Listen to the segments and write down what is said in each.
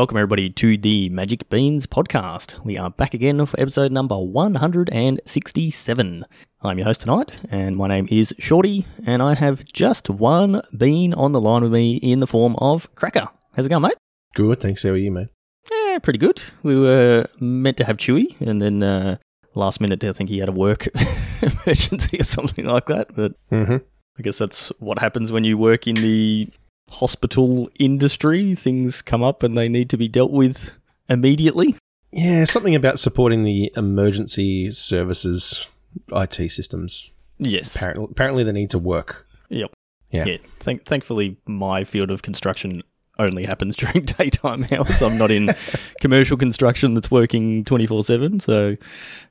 welcome everybody to the Magic Beans podcast. We are back again for episode number 167. I'm your host tonight, and my name is Shorty, and I have just one bean on the line with me in the form of Cracker. How's it going, mate? Good, thanks. How are you, mate? Yeah, pretty good. We were meant to have Chewy, and then uh, last minute, I think he had a work emergency or something like that. But Mm-hmm. I guess that's what happens when you work in the hospital industry. Things come up and they need to be dealt with immediately. Yeah, something about supporting the emergency services IT systems. Yes. Apparently, apparently they need to work. Yep. Yeah. Yeah. Thank- thankfully, my field of construction only happens during daytime hours. I'm not in commercial construction that's working 24 7. So,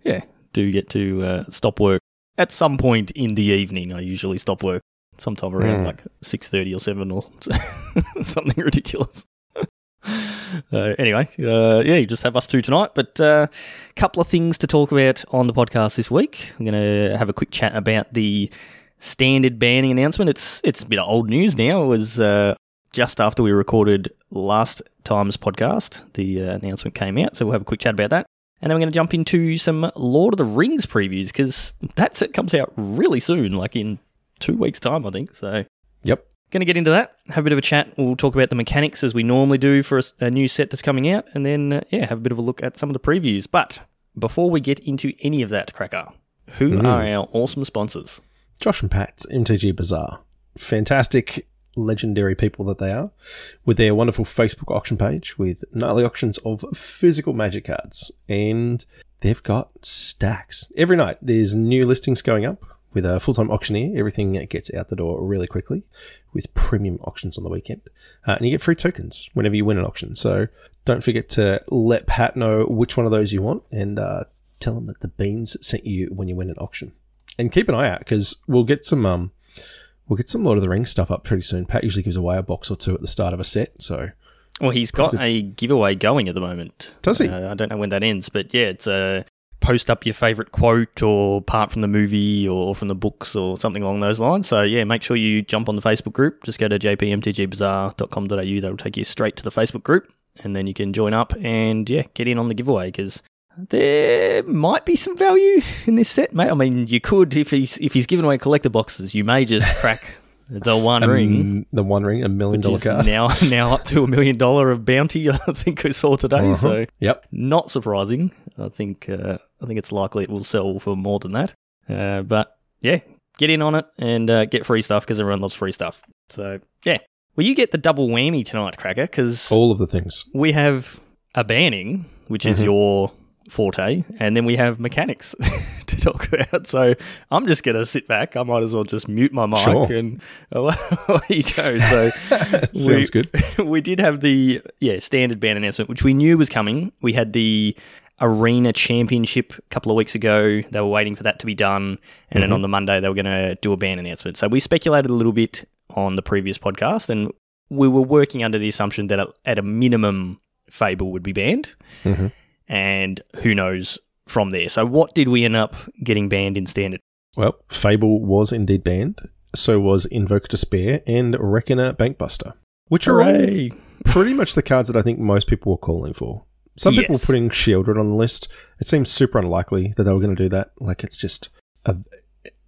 yeah, do get to uh, stop work at some point in the evening. I usually stop work sometime around Mm. like 6.30 or 7 or something ridiculous. Uh, anyway, uh, yeah, you just have us two tonight. But a uh, couple of things to talk about on the podcast this week. I'm going to have a quick chat about the standard banning announcement. It's it's a bit of old news now. It was uh, just after we recorded last time's podcast. The uh, announcement came out, so we'll have a quick chat about that. And then we're going to jump into some Lord of the Rings previews because that set comes out really soon, like in two weeks' time, I think. So Yep. Going to get into that, have a bit of a chat. We'll talk about the mechanics as we normally do for a new set that's coming out, and then, uh, yeah, have a bit of a look at some of the previews. But before we get into any of that, Cracker, who Mm. are our awesome sponsors? Josh and Pat's MTG Bazaar. Fantastic, legendary people that they are, with their wonderful Facebook auction page with nightly auctions of physical magic cards. And they've got stacks. Every night there's new listings going up with a full time auctioneer. Everything gets out the door really quickly with premium auctions on the weekend. Uh, and you get free tokens whenever you win an auction. So don't forget to let Pat know which one of those you want and uh, tell him that the beans sent you when you win an auction and keep an eye out because we'll get some um we'll get some Lord of the Rings stuff up pretty soon. Pat usually gives away a box or two at the start of a set, so Well, he's got a giveaway going at the moment. Does he? Uh, I don't know when that ends, but yeah, it's a post up your favorite quote or part from the movie or from the books or something along those lines. So yeah, make sure you jump on the Facebook group. Just go to jpmtgbazaar.com.au. That'll take you straight to the Facebook group, and then you can join up and yeah, get in on the giveaway because. There might be some value in this set, mate. I mean, you could if he's if he's giving away collector boxes, you may just crack the one ring um, the One Ring, a million dollar card. now now up to a million dollar of bounty. I think I saw today. Uh-huh. So Yep. not surprising. I think uh, I think it's likely it will sell for more than that. Uh, but yeah, get in on it and uh, get free stuff because everyone loves free stuff. So yeah, well you get the double whammy tonight, Cracker, because All of the things. we have a banning, which is Mhm. your forte, and then we have mechanics to talk about. So I'm just gonna sit back. I might as well just mute my mic Sure. and away you go. So Sounds we, good. we did have the yeah standard ban announcement, which we knew was coming. We had the arena championship a couple of weeks ago. They were waiting for that to be done, and then Mhm. on the Monday they were going to do a ban announcement. So we speculated a little bit on the previous podcast, and we were working under the assumption that at- a minimum, Fable would be banned, hmm and who knows from there. So what did we end up getting banned in standard? Well, Fable was indeed banned. So was Invoke Despair and Reckoner Bankbuster, which are all pretty much the cards that I think most people were calling for. Some people were putting Sheoldred on the list. It seems super unlikely that they were going to do that. Like it's just a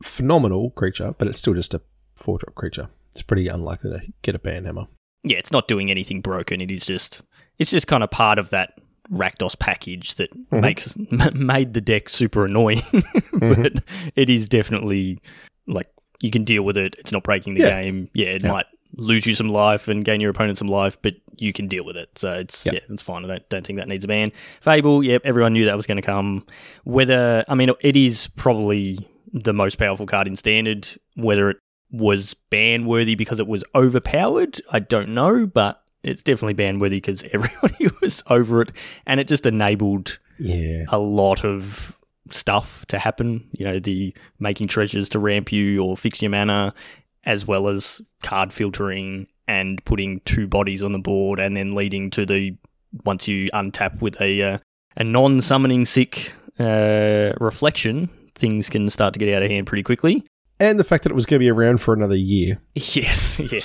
phenomenal creature, but it's still just a four drop creature. It's pretty unlikely to get a ban hammer. yeah, it's not doing anything broken. It is just it's just kind of part of that Rakdos package that Mhm. makes m- made the deck super annoying. but it is definitely like you can deal with it. It's not breaking the Yeah. game. Yeah, it Yeah. might lose you some life and gain your opponent some life, but you can deal with it. So it's Yeah. yeah, it's fine. I don't don't think that needs a ban. Fable, yep, everyone knew that was going to come. Whether I mean it is probably the most powerful card in standard. Whether it was ban worthy because it was overpowered, I don't know, but it's definitely ban worthy because everybody was over it, and it just enabled Yeah. a lot of stuff to happen. You know, the making treasures to ramp you or fix your mana, as well as card filtering and putting two bodies on the board, and then leading to the once you untap with a uh, a non-summoning sick uh, reflection, things can start to get out of hand pretty quickly. And the fact that it was going to be around for another year. Yes, yeah.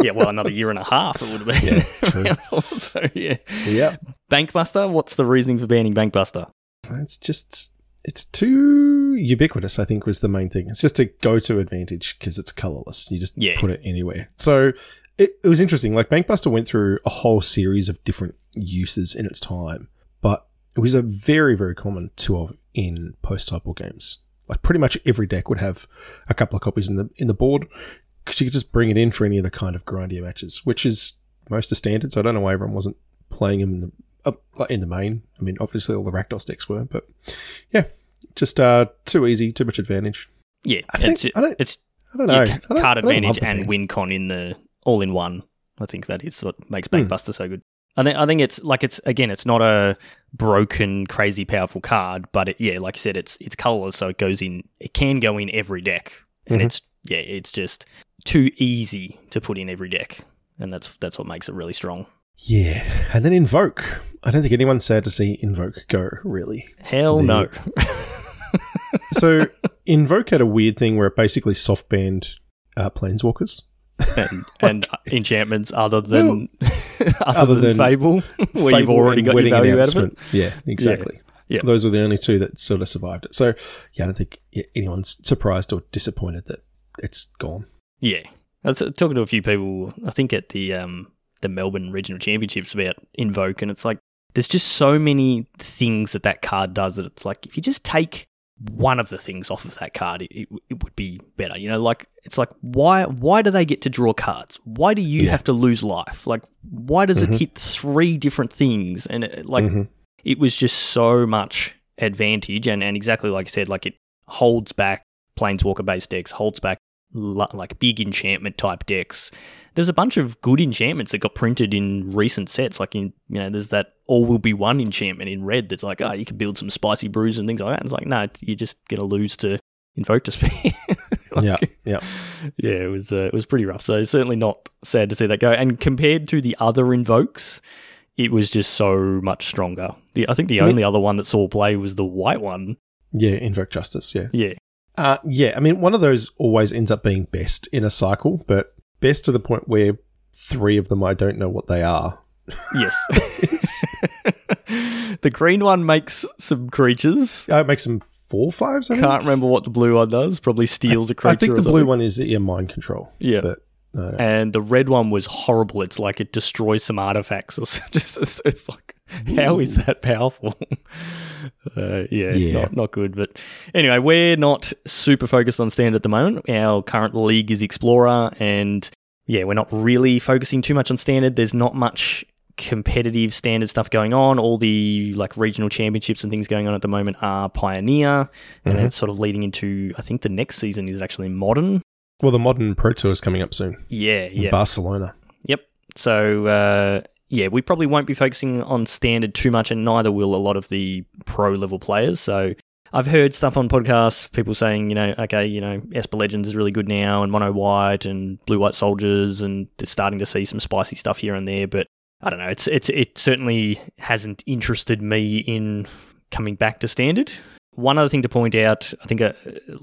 yeah, well, another year and a half it would have been. Yeah, true. so yeah, yeah. Bankbuster. What's the reasoning for banning Bankbuster? It's just it's too ubiquitous. I think was the main thing. It's just a go-to advantage because it's colorless. You just Yeah. put it anywhere. So it, it was interesting. Like Bankbuster went through a whole series of different uses in its time, but it was a very very common tool of in post-type war games. Like pretty much every deck would have a couple of copies in the in the board because you could just bring it in for any of the kind of grindier matches, which is most of standard. So I don't know why everyone wasn't playing them in the uh, in the main. I mean, obviously all the Rakdos decks were, but yeah, just uh, too easy, too much advantage. Yeah, I think- it's I don't- it's I don't know. I don't- card advantage and win con in the all in one. I think that is what makes Hmm. Bankbuster so good. I think I think it's like it's again, it's not a broken, crazy powerful card, but it, yeah, like I said, it's it's colorless, so it goes in. It can go in every deck, and Mhm. it's yeah, it's just too easy to put in every deck, and that's that's what makes it really strong. Yeah, and then invoke. I don't think anyone's sad to see invoke go. Really. Hell The- no. So invoke had a weird thing where it basically soft banned uh, planeswalkers. and, and enchantments other than other, other than, Fable, where you've already got your value out of it. Yeah, exactly. Yeah. Those were the only two that sort of survived it. So, yeah, I don't think anyone's surprised or disappointed that it's gone. Yeah, I was talking to a few people. I think at the um the Melbourne Regional Championships about Invoke, and it's like there's just so many things that that card does that it's like if you just take one of the things off of that card, it, it, it would be better. You know, like it's like why why do they get to draw cards? Why do you Yeah. have to lose life? Like why does Mhm. it hit three different things? And it, like Mhm. it was just so much advantage and, and exactly like I said, like it holds back planeswalker based decks, holds back like big enchantment type decks. There's a bunch of good enchantments that got printed in recent sets. Like in you know, there's that all will be one enchantment in red that's like, oh, you can build some spicy brews and things like that. And it's like, no, you're just gonna lose to invoke despair. Like, yeah, yeah. yeah, it was uh, it was pretty rough. So certainly not sad to see that go. And compared to the other invokes, it was just so much stronger. The I think the I mean- only other one that saw play was the white one. Yeah, invoke justice. Yeah. Yeah, Uh, yeah, I mean, one of those always ends up being best in a cycle, but best to the point where three of them I don't know what they are. yes. the green one makes some creatures. Uh, it makes them four fives, I. Can't remember what the blue one does. Probably steals a creature. I think the blue one is yeah, mind control. Yeah. But uh, and the red one was horrible. It's like it destroys some artifacts, or just it's, it's like how is that powerful? uh, yeah, Yeah. not not good. But anyway, we're not super focused on standard at the moment. Our current league is Explorer, and yeah, we're not really focusing too much on standard. There's not much competitive standard stuff going on. All the like regional championships and things going on at the moment are Pioneer, and Mhm. it's sort of leading into I think the next season is actually Modern. well, the modern Pro Tour is coming up soon Yeah, yeah. Barcelona. Yep. So uh, yeah, we probably won't be focusing on standard too much, and neither will a lot of the pro level players. So I've heard stuff on podcasts, people saying, you know, okay, you know, Esper Legends is really good now, and Mono White and Blue White Soldiers, and they're starting to see some spicy stuff here and there. But I don't know, it's it's it certainly hasn't interested me in coming back to standard. One other thing to point out, I think, uh,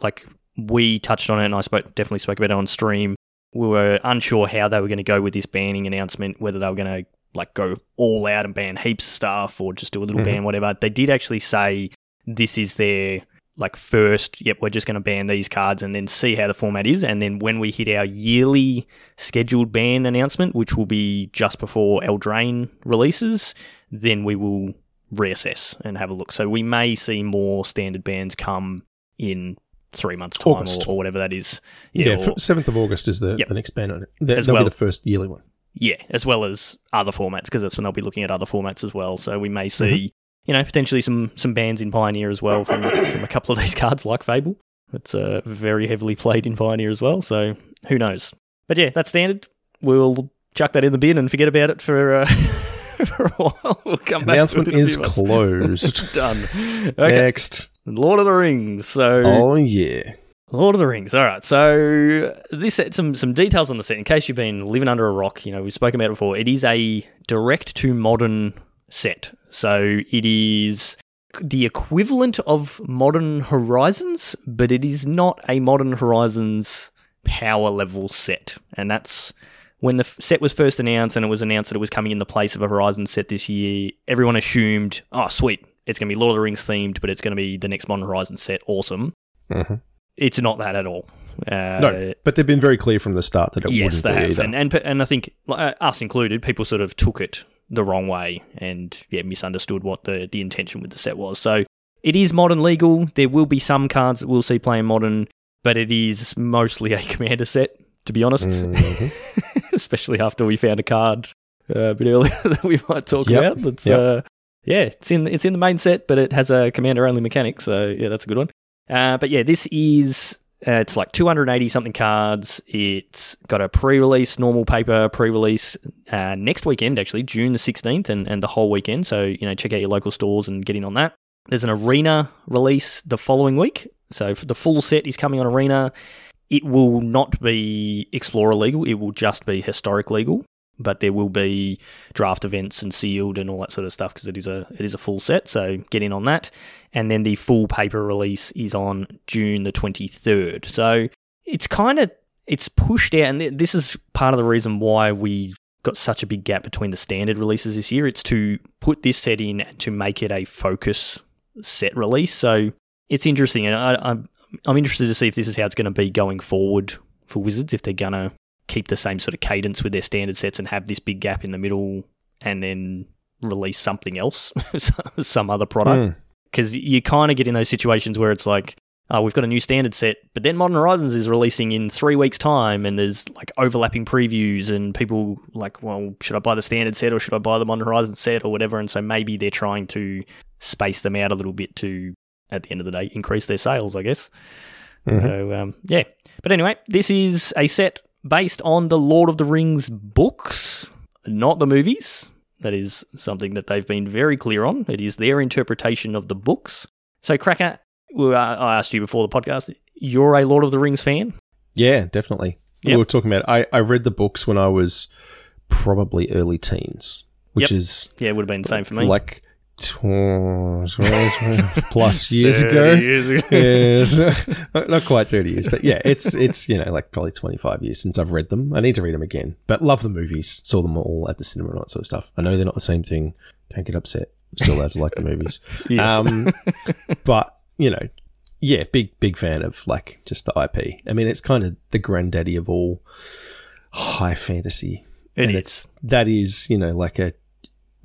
like we touched on it, and I spoke definitely spoke about it on stream we were unsure how they were going to go with this banning announcement, whether they were going to like go all out and ban heaps of stuff or just do a little Mhm. ban, whatever. They did actually say this is their like first, yep, we're just going to ban these cards and then see how the format is. And then when we hit our yearly scheduled ban announcement, which will be just before Eldraine releases, then we will reassess and have a look. So we may see more standard bans come in three months' time or, or whatever that is. Yeah, seventh of August is the, Yep. the next ban on it. That, that'll well. be the first yearly one. Yeah, as well as other formats because that's when they'll be looking at other formats as well. So we may see, you know, potentially some some bans in Pioneer as well from, from a couple of these cards like Fable. It's uh, very heavily played in Pioneer as well. So who knows? But yeah, that's standard. We'll chuck that in the bin and forget about it for uh, for a while. We'll come back. Announcement to it is closed. Done. Okay, Next. Lord of the Rings. So Oh yeah. Lord of the Rings. All right. So this set some some details on the set in case you've been living under a rock. You know we've spoken about it before. It is a direct to modern set. So it is the equivalent of Modern Horizons, but it is not a Modern Horizons power level set, and that's when the set was first announced and it was announced that it was coming in the place of a Horizon set this year, everyone assumed, oh, sweet, it's going to be Lord of the Rings themed, but it's going to be the next Modern Horizon set. Awesome. hmm It's not that at all. Uh, no, but they've been very clear from the start that it yes, wouldn't they be have, and, and and I think uh, us included, people sort of took it the wrong way and yeah, misunderstood what the the intention with the set was. So it is modern legal. There will be some cards that we'll see playing modern, but it is mostly a commander set, to be honest. Mhm. Especially after we found a card uh, a bit earlier that we might talk Yep, about. That's yep. uh, yeah, it's in it's in the main set, but it has a commander only mechanic. So yeah, that's a good one. Uh, but yeah, this is uh, it's like 280 something cards. It's got a pre-release, normal paper pre-release uh, next weekend, actually June the 16th, and, and the whole weekend. So you know, check out your local stores and get in on that. There's an arena release the following week. So the full set is coming on arena. It will not be Explorer legal. It will just be historic legal. But there will be draft events and sealed and all that sort of stuff because it is a it is a full set. So get in on that. And then the full paper release is on June the twenty third. So it's kind of it's pushed out, and this is part of the reason why we got such a big gap between the standard releases this year. It's to put this set in to make it a focus set release. So it's interesting, and I, I'm I'm interested to see if this is how it's going to be going forward for Wizards. If they're to keep the same sort of cadence with their standard sets and have this big gap in the middle, and then release something else, some other product Mm. because you kind of get in those situations where it's like, oh, we've got a new standard set, but then Modern Horizons is releasing in three weeks' time, and there's like overlapping previews, and people like, well, should I buy the standard set or should I buy the Modern Horizons set or whatever? And so maybe they're trying to space them out a little bit to, at the end of the day, increase their sales, I guess. Mhm. So um, yeah, but anyway, this is a set based on the Lord of the Rings books, not the movies. That is something that they've been very clear on. It is their interpretation of the books. So, Cracker, I I asked you before the podcast. You're a Lord of the Rings fan. Yeah, definitely. Yep. We were talking about. I I read the books when I was probably early teens, which Yep. is Yeah, it would have been the same for me. like plus years ago. years ago. yes, not quite thirty years, but yeah, it's it's you know like probably twenty five years since I've read them. I need to read them again, but love the movies. Saw them all at the cinema and all that sort of stuff. I know they're not the same thing. Don't get upset. I'm still allowed to like the movies. Yes. Um, but you know, yeah, big big fan of like just the IP. I mean, it's kind of the granddaddy of all high fantasy. It and is. it's that is you know like a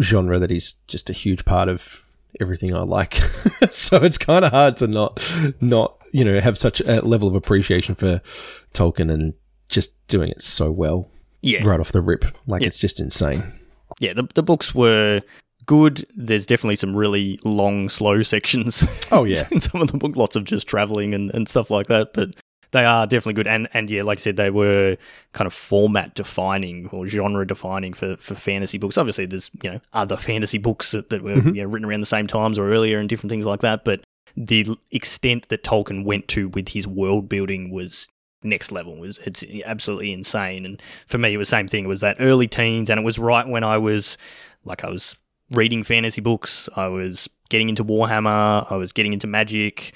genre that is just a huge part of everything I like. so it's kind of hard to not not you know have such a level of appreciation for Tolkien and just doing it so well yeah. right off the rip. Like Yeah. it's just insane. Yeah, the, the books were good. There's definitely some really long, slow sections. Oh yeah, in some of the book, lots of just traveling and, and stuff like that. But they are definitely good. And and yeah, like I said, they were kind of format defining or genre defining for, for fantasy books. Obviously, there's you know other fantasy books that, that were Mhm. you know, written around the same times or earlier and different things like that. But the extent that Tolkien went to with his world building was next level. It was it's absolutely insane. And for me, it was the same thing. It was that early teens, and it was right when I was like I was reading fantasy books. I was getting into Warhammer. I was getting into Magic.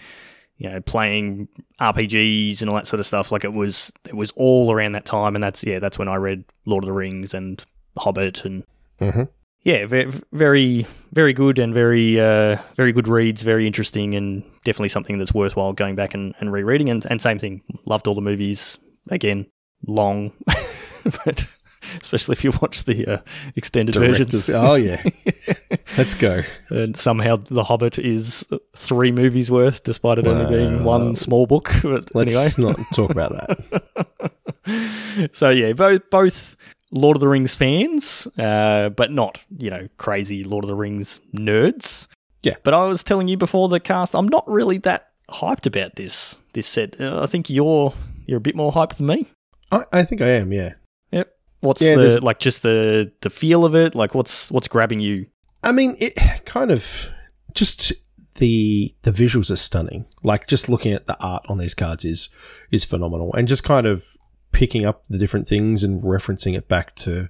You know, playing RPGs and all that sort of stuff. Like it was, it was all around that time, and that's yeah, that's when I read Lord of the Rings and Hobbit, and hmm yeah, very, very, very good and very, uh, very good reads. Very interesting, and definitely something that's worthwhile going back and, and rereading. And and same thing, loved all the movies. Again, long, but especially if you watch the uh, extended versions. Oh yeah, let's go. And somehow The Hobbit is three movies worth, despite it only being one small book. But Let's anyway, not talk about that. so yeah, both both Lord of the Rings fans, uh, but not you know crazy Lord of the Rings nerds. Yeah. But I was telling you before the cast, I'm not really that hyped about this this set. Uh, I think you're you're a bit more hyped than me. I, I think I am. Yeah. What's Yeah, the there's- like just the the feel of it? Like what's what's grabbing you? I mean, it kind of just the the visuals are stunning. Like just looking at the art on these cards is is phenomenal, and just kind of picking up the different things and referencing it back to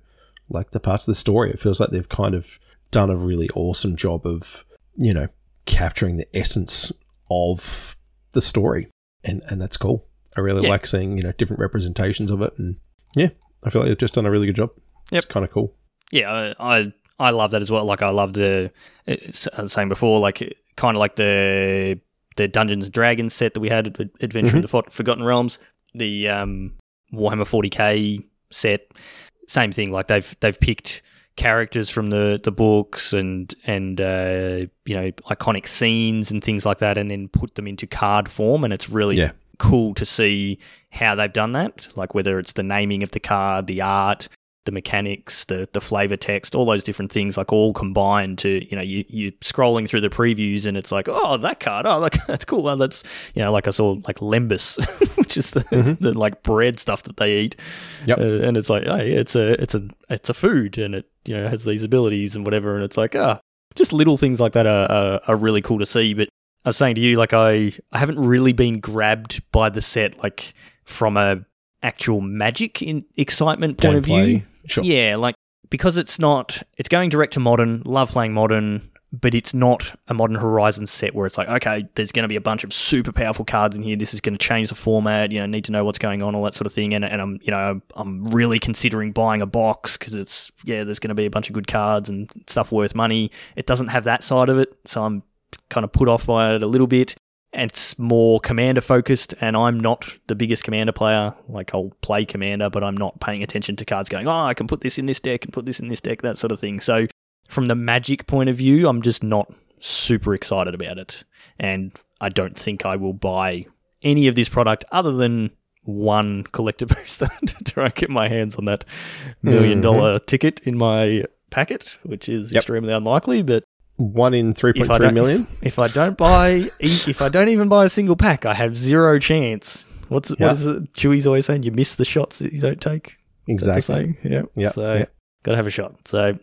like the parts of the story. It feels like they've kind of done a really awesome job of you know capturing the essence of the story, and and that's cool. I really Yeah. like seeing you know different representations of it, and yeah, I feel like they've just done a really good job. Yep. It's kind of cool. Yeah, I, I I love that as well. Like I love the was saying before, like kind of like the the Dungeons and Dragons set that we had, Ad- Adventure in the For- Forgotten Realms, the um, Warhammer 40k set. Same thing. Like they've they've picked characters from the the books and and uh, you know iconic scenes and things like that, and then put them into card form, and it's really Yeah. Cool to see how they've done that. Like whether it's the naming of the card, the art, the mechanics, the the flavor text, all those different things, like all combined to you know you you scrolling through the previews and it's like oh that card oh like that's cool well that's you know like I saw like lembas, which is the, the like bread stuff that they eat, Yep. uh, and it's like oh yeah it's a it's a it's a food and it you know has these abilities and whatever and it's like ah just little things like that are, are are really cool to see. But I was saying to you like I I haven't really been grabbed by the set like from a actual magic in excitement point of view. Sure. Yeah, like because it's not it's going direct to modern, love playing modern, but it's not a modern horizon set where it's like, okay, there's gonna be a bunch of super powerful cards in here, this is gonna change the format, you know, need to know what's going on, all that sort of thing. And and I'm you know, I'm really considering buying a box because it's yeah, there's gonna be a bunch of good cards and stuff worth money. It doesn't have that side of it, so I'm kind of put off by it a little bit. And it's more commander focused, and I'm not the biggest commander player. Like I'll play commander, but I'm not paying attention to cards going, oh, I can put this in this deck and put this in this deck, that sort of thing. So from the magic point of view, I'm just not super excited about it. And I don't think I will buy any of this product other than one collector booster to try and get my hands on that million dollar mm-hmm. ticket in my packet, which is Yep. extremely unlikely. But One in three point three million. If I don't- if I don't buy, if I don't even buy a single pack, I have zero chance. What's Yeah. what is it? Chewie's always saying you miss the shots that you don't take. Is that the Exactly. Yeah. Yeah, So yeah. gotta have a shot. So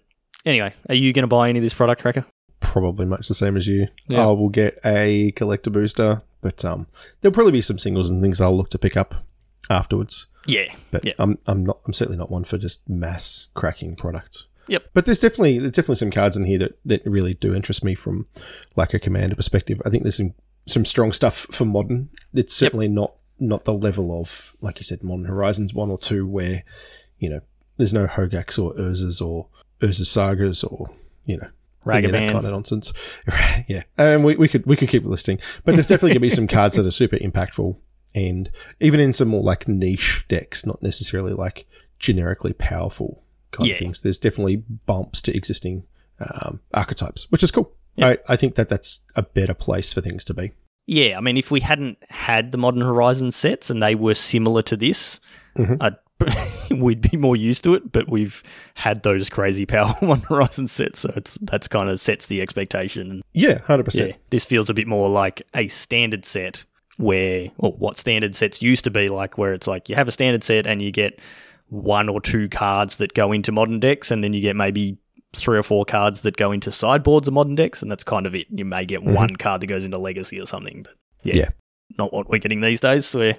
anyway, are you going to buy any of this product, Cracker? Probably much the same as you. Yeah. I will get a collector booster, but um, there'll probably be some singles and things I'll look to pick up afterwards. Yeah. But Yeah. I'm I'm not I'm certainly not one for just mass cracking products. Yep. But there's definitely there's definitely some cards in here that, that really do interest me from like a commander perspective. I think there's some some strong stuff for modern. It's certainly not not the level of like you said, Modern Horizons one or two where, you know, there's no Hogaaks or Urzas or Urza Sagas or, you know, of that Ragavan. kind of nonsense. yeah, and we, we could we could keep listing, but there's definitely gonna be some cards that are super impactful, and even in some more like niche decks, not necessarily like generically powerful kind Yeah. of things. There's definitely bumps to existing um, archetypes, which is cool. I, I think that that's a better place for things to be. Yeah, I mean, if we hadn't had the Modern Horizon sets and they were similar to this, Mhm. We'd be more used to it. But we've had those crazy power Modern Horizon sets, so it's that's kind of sets the expectation. Yeah, hundred percent. this feels a bit more like a standard set where, or what standard sets used to be like, where it's like you have a standard set and you get one or two cards that go into modern decks, and then you get maybe three or four cards that go into sideboards of modern decks, and that's kind of it. You may get one card that goes into legacy or something, but yeah, Yeah. not what we're getting these days, where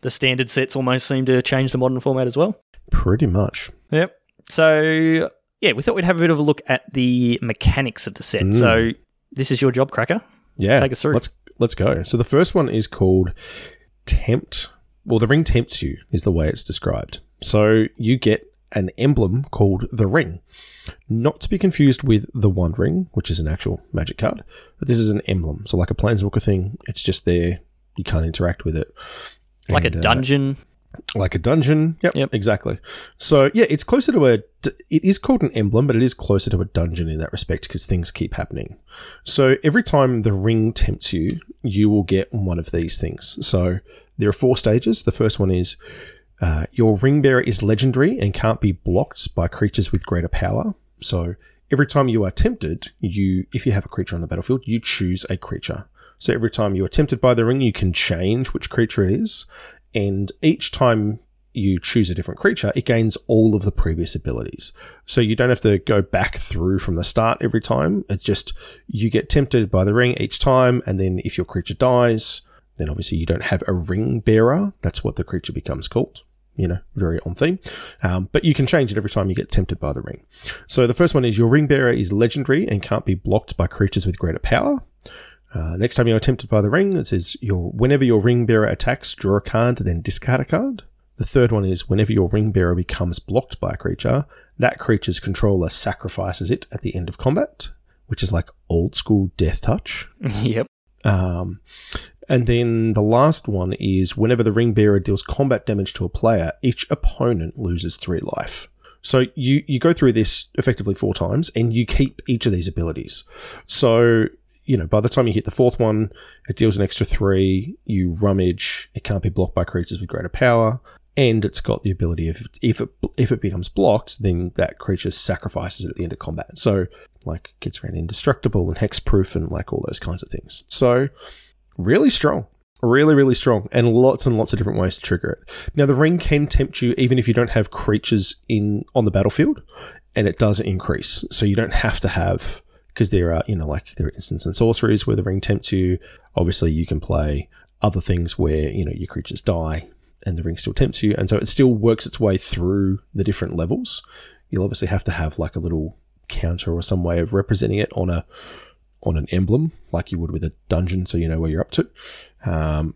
the standard sets almost seem to change the modern format as well. Pretty much. Yep. So yeah, we thought we'd have a bit of a look at the mechanics of the set. Mm. So this is your job, Cracker. Yeah, Take us through. Let's let's go. So the first one is called tempt. Well, the ring tempts you is the way it's described. So you get an emblem called the ring, not to be confused with the one ring, which is an actual magic card. But this is an emblem, so like a planeswalker thing. It's just there. You can't interact with it. like And, a uh, dungeon. like a dungeon. Yep, Yep. exactly. So yeah, it's closer to a. It is called an emblem, but it is closer to a dungeon in that respect because things keep happening. So every time the ring tempts you, you will get one of these things. So there are four stages. The first one is uh, your ring bearer is legendary and can't be blocked by creatures with greater power. So every time you are tempted, you if you have a creature on the battlefield, you choose a creature. So every time you are tempted by the ring, you can change which creature it is, and each time you choose a different creature, it gains all of the previous abilities. So you don't have to go back through from the start every time. It's just you get tempted by the ring each time, and then if your creature dies, then obviously you don't have a ring bearer. That's what the creature becomes called. You know, very on theme. Um, but you can change it every time you get tempted by the ring. So the first one is your ring bearer is legendary and can't be blocked by creatures with greater power. Uh, next time you're tempted by the ring, it says your whenever your ring bearer attacks, draw a card, then discard a card. The third one is whenever your ring bearer becomes blocked by a creature, that creature's controller sacrifices it at the end of combat, which is like old school death touch. yep. Um, and then the last one is whenever the ring bearer deals combat damage to a player, each opponent loses three life. So you you go through this effectively four times, and you keep each of these abilities. So you know by the time you hit the fourth one, it deals an extra three. You rummage. It can't be blocked by creatures with greater power, and it's got the ability if if it if it becomes blocked, then that creature sacrifices it at the end of combat. So like gets around indestructible and hexproof and like all those kinds of things. So really strong. Really, really strong, and lots and lots of different ways to trigger it. Now, the ring can tempt you even if you don't have creatures in on the battlefield, and it does increase. So you don't have to have because there are you know like there are instances and sorceries where the ring tempts you. Obviously, you can play other things where you know your creatures die and the ring still tempts you, and so it still works its way through the different levels. You'll obviously have to have like a little counter or some way of representing it on a on an emblem, like you would with a dungeon, so you know where you're up to. Um,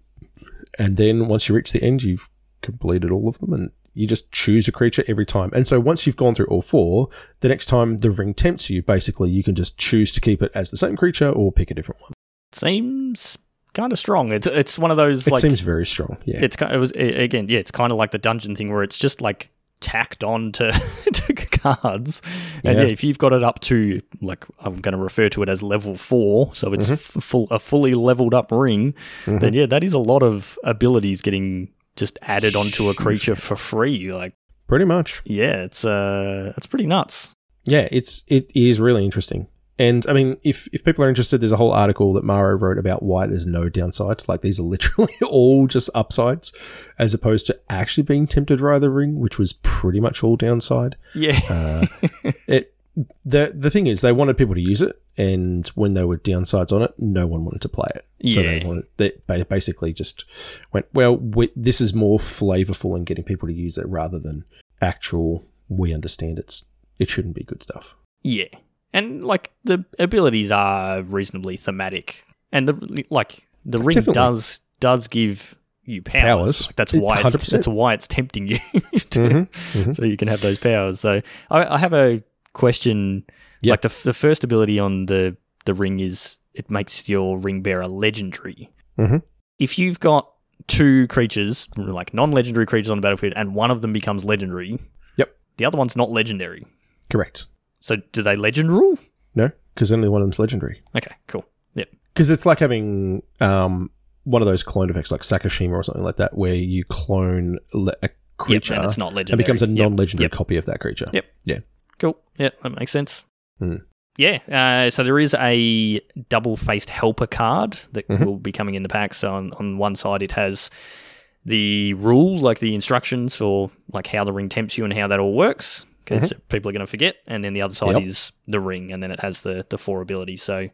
and then once you reach the end, you've completed all of them, and you just choose a creature every time. And so once you've gone through all four, the next time the ring tempts you, basically you can just choose to keep it as the same creature or pick a different one. Seems kind of strong. It's it's one of those It like seems very strong. Yeah. it's kind. It was again, yeah. It's kind of like the dungeon thing where it's just like tacked on to, to cards, and Yeah. yeah. if you've got it up to like I'm going to refer to it as level four, so it's Mm-hmm. f- full a fully leveled up ring, then yeah, that is a lot of abilities getting just added onto a creature for free. Like Pretty much. yeah, it's uh, it's pretty nuts. Yeah, it's it is really interesting. And I mean, if if people are interested, there's a whole article that Maro wrote about why there's no downside. Like these are literally all just upsides, as opposed to actually being tempted by the ring, which was pretty much all downside. Yeah, Uh, it the the thing is, they wanted people to use it, and when there were downsides on it, no one wanted to play it. So they wanted they basically just went, well, we, this is more flavorful in getting people to use it rather than actual. We understand it's it shouldn't be good stuff. Yeah, and like the abilities are reasonably thematic, and the like the ring Definitely. does does give you powers. Powers. Like, that's why it's 100%. that's why it's tempting you, to, Mhm, mhm. so you can have those powers. So I, I have a question. Yep. Like the the first ability on the the ring is it makes your ring bearer legendary. Mhm. If you've got two creatures, like non-legendary creatures on the battlefield, and one of them becomes legendary, Yep. the other one's not legendary. Correct. So do they legend rule? No, because only one of them's legendary. Okay, cool. Yep. Because it's like having um, one of those clone effects, like Sakashima or something like that, where you clone le- a creature Yep, and it's not and legendary. becomes a non-legendary Yep. copy of that creature. Yep. Yeah. Cool. Yeah, that makes sense. Hmm. Yeah. Uh, so there is a double-faced helper card that Mhm. will be coming in the pack. So on, on one side, it has the rule, like the instructions for like how the ring tempts you and how that all works, because people are going to forget. And then the other side Mm-hmm. Yep. is the ring, and then it has the the four abilities. So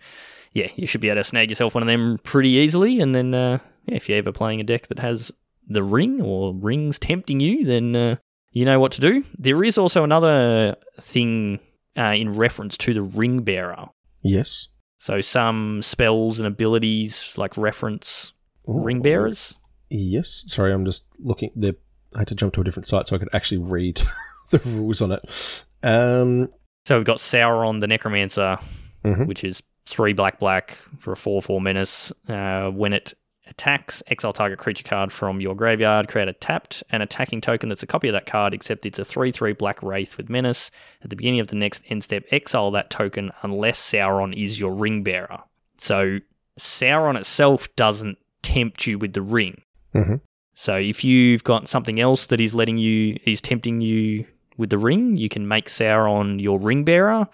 yeah, you should be able to snag yourself one of them pretty easily. And then uh, yeah, if you're ever playing a deck that has the ring or rings tempting you, then uh, you know what to do. There is also another thing uh, in reference to the ring bearer. Yes. So some spells and abilities like reference Ooh. ring bearers. Yes. Sorry, I'm just looking. There, I had to jump to a different site so I could actually read the rules on it. Um, So we've got Sauron the Necromancer, Mhm. which is three black black for a four four menace. Uh, when it attacks, exile target creature card from your graveyard, create a tapped and attacking token that's a copy of that card, except it's a three three black wraith with menace. At the beginning of the next end step, exile that token unless Sauron is your ring bearer. So Sauron itself doesn't tempt you with the ring. Mhm. So if you've got something else that is letting you, is tempting you with the ring, you can make Sauron your ring bearer,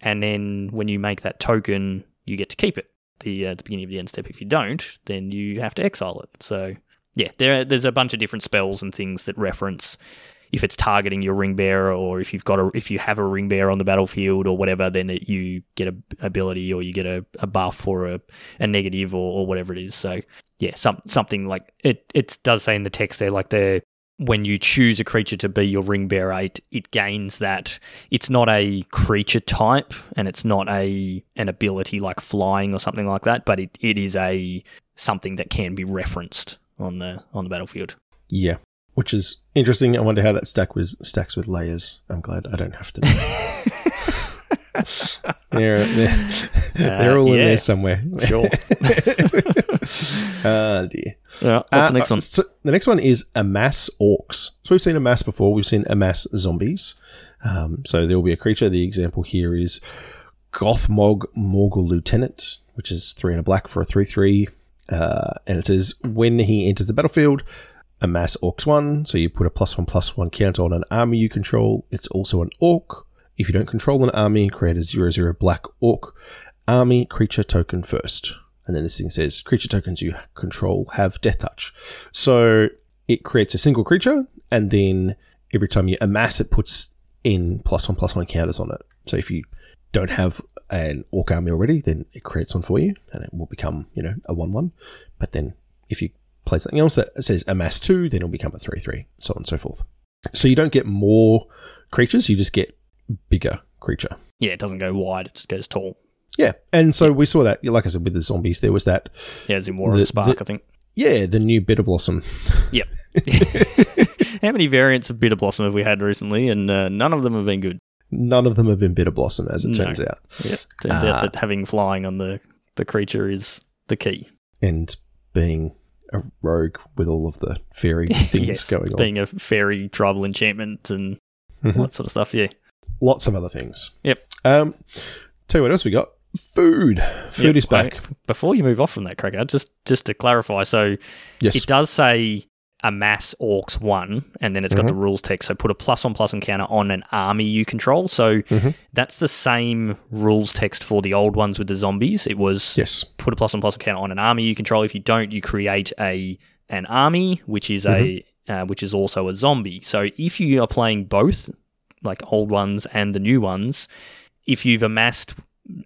and then when you make that token, you get to keep it. The uh, the beginning of the end step. If you don't, then you have to exile it. So yeah, there there's a bunch of different spells and things that reference if it's targeting your ring bearer, or if you've got a if you have a ring bearer on the battlefield or whatever, then it, you get a ability or you get a, a buff or a, a negative or, or whatever it is. So yeah, some something like it. It does say in the text there, like the when you choose a creature to be your ring bearer, it, it gains that. It's not a creature type, and it's not a an ability like flying or something like that, but it, it is a something that can be referenced on the on the battlefield. yeah. which is interesting. I wonder how that stack with stacks with layers. I'm glad I don't have to. they're they're, they're all in Uh, yeah. there somewhere. Sure. Ah dear. yeah, what's Uh, the next one? So the next one is amass orcs. So we've seen amass before. We've seen amass zombies. Um, so there will be a creature. The example here is Gothmog Morgul Lieutenant, which is three and a black for a three-three. Uh, and it says when he enters the battlefield, amass orcs one. So you put a plus one plus one counter on an army you control. It's also an orc. If you don't control an army, create a zero zero black orc army creature token first. And then this thing says creature tokens you control have death touch. So it creates a single creature, and then every time you amass, it puts in plus one plus one counters on it. So if you don't have an orc army already, then it creates one for you, and it will become you know a one one. But then if you play something else that says amass two, then it'll become a three three, so on and so forth. So you don't get more creatures, you just get bigger creature. Yeah, it doesn't go wide; it just goes tall. Yeah, and so we saw that, like I said, with the zombies, there was that. Yeah, as in War of The- Spark, the- I think. Yeah, the new bitter blossom. Yep. How many variants of Bitter Blossom have we had recently? And uh, none of them have been good. None of them have been bitter blossom, as it No. turns out. Yeah, turns Ah. out that having flying on the the creature is the key. And being a rogue with all of the fairy things Yes, going on, being a fairy tribal enchantment and Mhm. all that sort of stuff. Yeah, lots of other things. Yep. Um, tell you what else we got. Food. Food Yep, is back. I- before you move off from that, Cracker, just just to clarify, so yes. it does say amass orcs one, and then it's got the Mm-hmm. rules text. So put a plus one plus one counter on an army you control. So Mhm. that's the same rules text for the old ones with the zombies. It was yes. put a plus one plus one counter on an army you control. If you don't, you create a an army, which is a uh, which is also a zombie. So if you are playing both, like old ones and the new ones, if you've amassed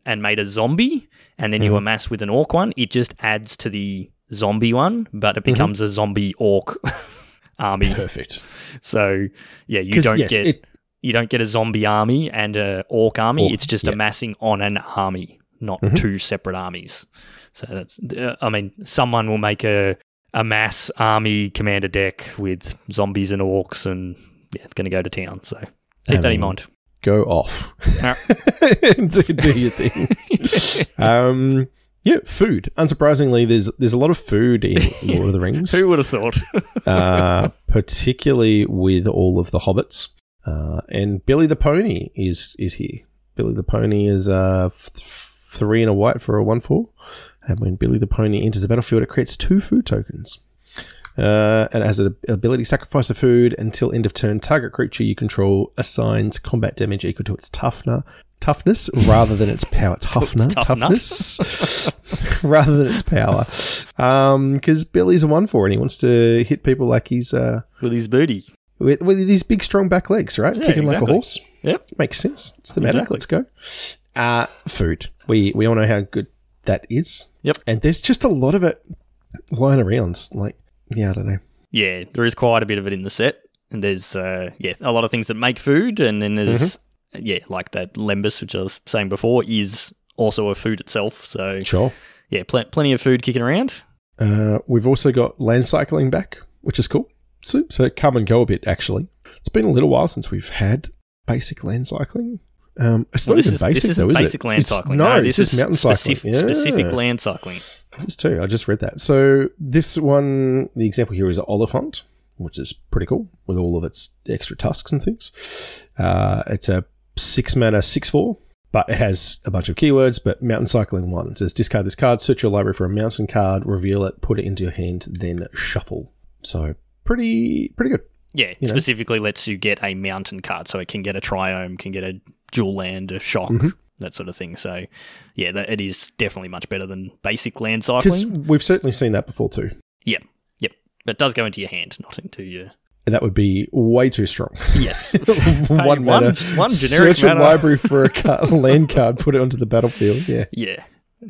and made a zombie, and then you Mhm. amass with an orc one, it just adds to the zombie one, but it Mhm. becomes a zombie orc army. Perfect. So yeah, you 'Cause, don't yes, get it, you don't get a zombie army and a orc army. Orc, it's just yeah. amassing on an army, not Mhm. two separate armies. So that's uh, I mean, someone will make a a mass army commander deck with zombies and orcs, and yeah, it's going to go to town. So keep I that in mind. Go off. Do, do your thing. um, yeah, food. Unsurprisingly, there's there's a lot of food in Lord of the Rings. Who would have thought? uh, particularly with all of the hobbits. Uh, and Billy the Pony is is here. Billy the Pony is uh, f- three and a white for a one four, and when Billy the Pony enters the battlefield, it creates two food tokens. Uh, and has an ability sacrifice a food until end of turn. Target creature you control assigns combat damage equal to its toughness, toughness rather than its power. Toughness, Toughness. toughness, rather than its power. Because Billy's a one four and he wants to hit people like he's uh, with his booty. with, with these big strong back legs, right? Yeah, Kicking like a exactly. horse. Yep. Makes sense. It's the meta. Exactly. Let's go. Uh, food. We we all know how good that is. Yep. And there's just a lot of it lying around. Like, yeah, I don't know. Yeah, there is quite a bit of it in the set, and there's uh, yeah a lot of things that make food, and then there's yeah like that lembas, which I was saying before, is also a food itself. So Sure. yeah, pl- plenty of food kicking around. Uh, we've also got land cycling back, which is cool. So, so come and go a bit, actually. It's been a little while since we've had basic land cycling. Um, it's Well, not even is basic, this though, is basic it? land It's- cycling. No, this this is mountain specific, cycling. Yeah. specific land cycling. Is too. I just read that. So this one, the example here is Oliphaunt, which is pretty cool with all of its extra tusks and things. Uh, it's a six mana six four, but it has a bunch of keywords. But mountain cycling one it says discard this card, search your library for a mountain card, reveal it, put it into your hand, then shuffle. So pretty pretty good. Yeah, You know? specifically lets you get a mountain card, so it can get a triome, can get a dual land, a shock, Mhm. that sort of thing. So yeah, that, it is definitely much better than basic land Because cycling. we've certainly seen that before too. Yep, yep. But it does go into your hand, not into your. That would be way too strong. Yes, one one, mana. one generic Search your mana. library for a card, land card, put it onto the battlefield. Yeah. Yeah,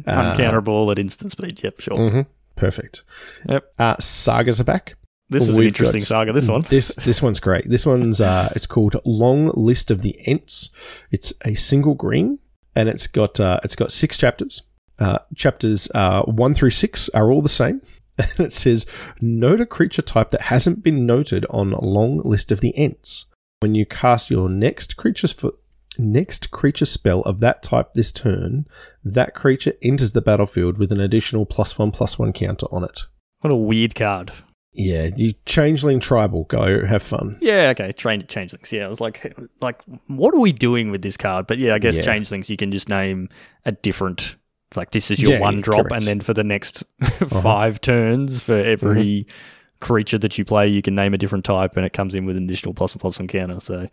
Uh, uncounterable at instant speed. Yep, sure. hmm Perfect. Yep. Uh, sagas are back. This is an interesting got- saga. This one. This this one's great. This one's uh, it's called Long List of the Ents. It's a single green, and it's got uh, it's got six chapters. Uh, chapters uh, one through six are all the same. and it says note a creature type that hasn't been noted on long list of the Ents. When you cast your next creature's foot next creature spell of that type this turn, that creature enters the battlefield with an additional plus one plus one counter on it. What a weird card. Yeah, you changeling tribal, go have fun. Yeah, okay, train changelings. Yeah, I was like, like, what are we doing with this card? But yeah, I guess Yeah. changelings you can just name a different. Like this is your Yeah, one drop, correct. Uh-huh. and then for the next five turns, for every Mm-hmm. creature that you play, you can name a different type, and it comes in with an additional plus one plus one counter. So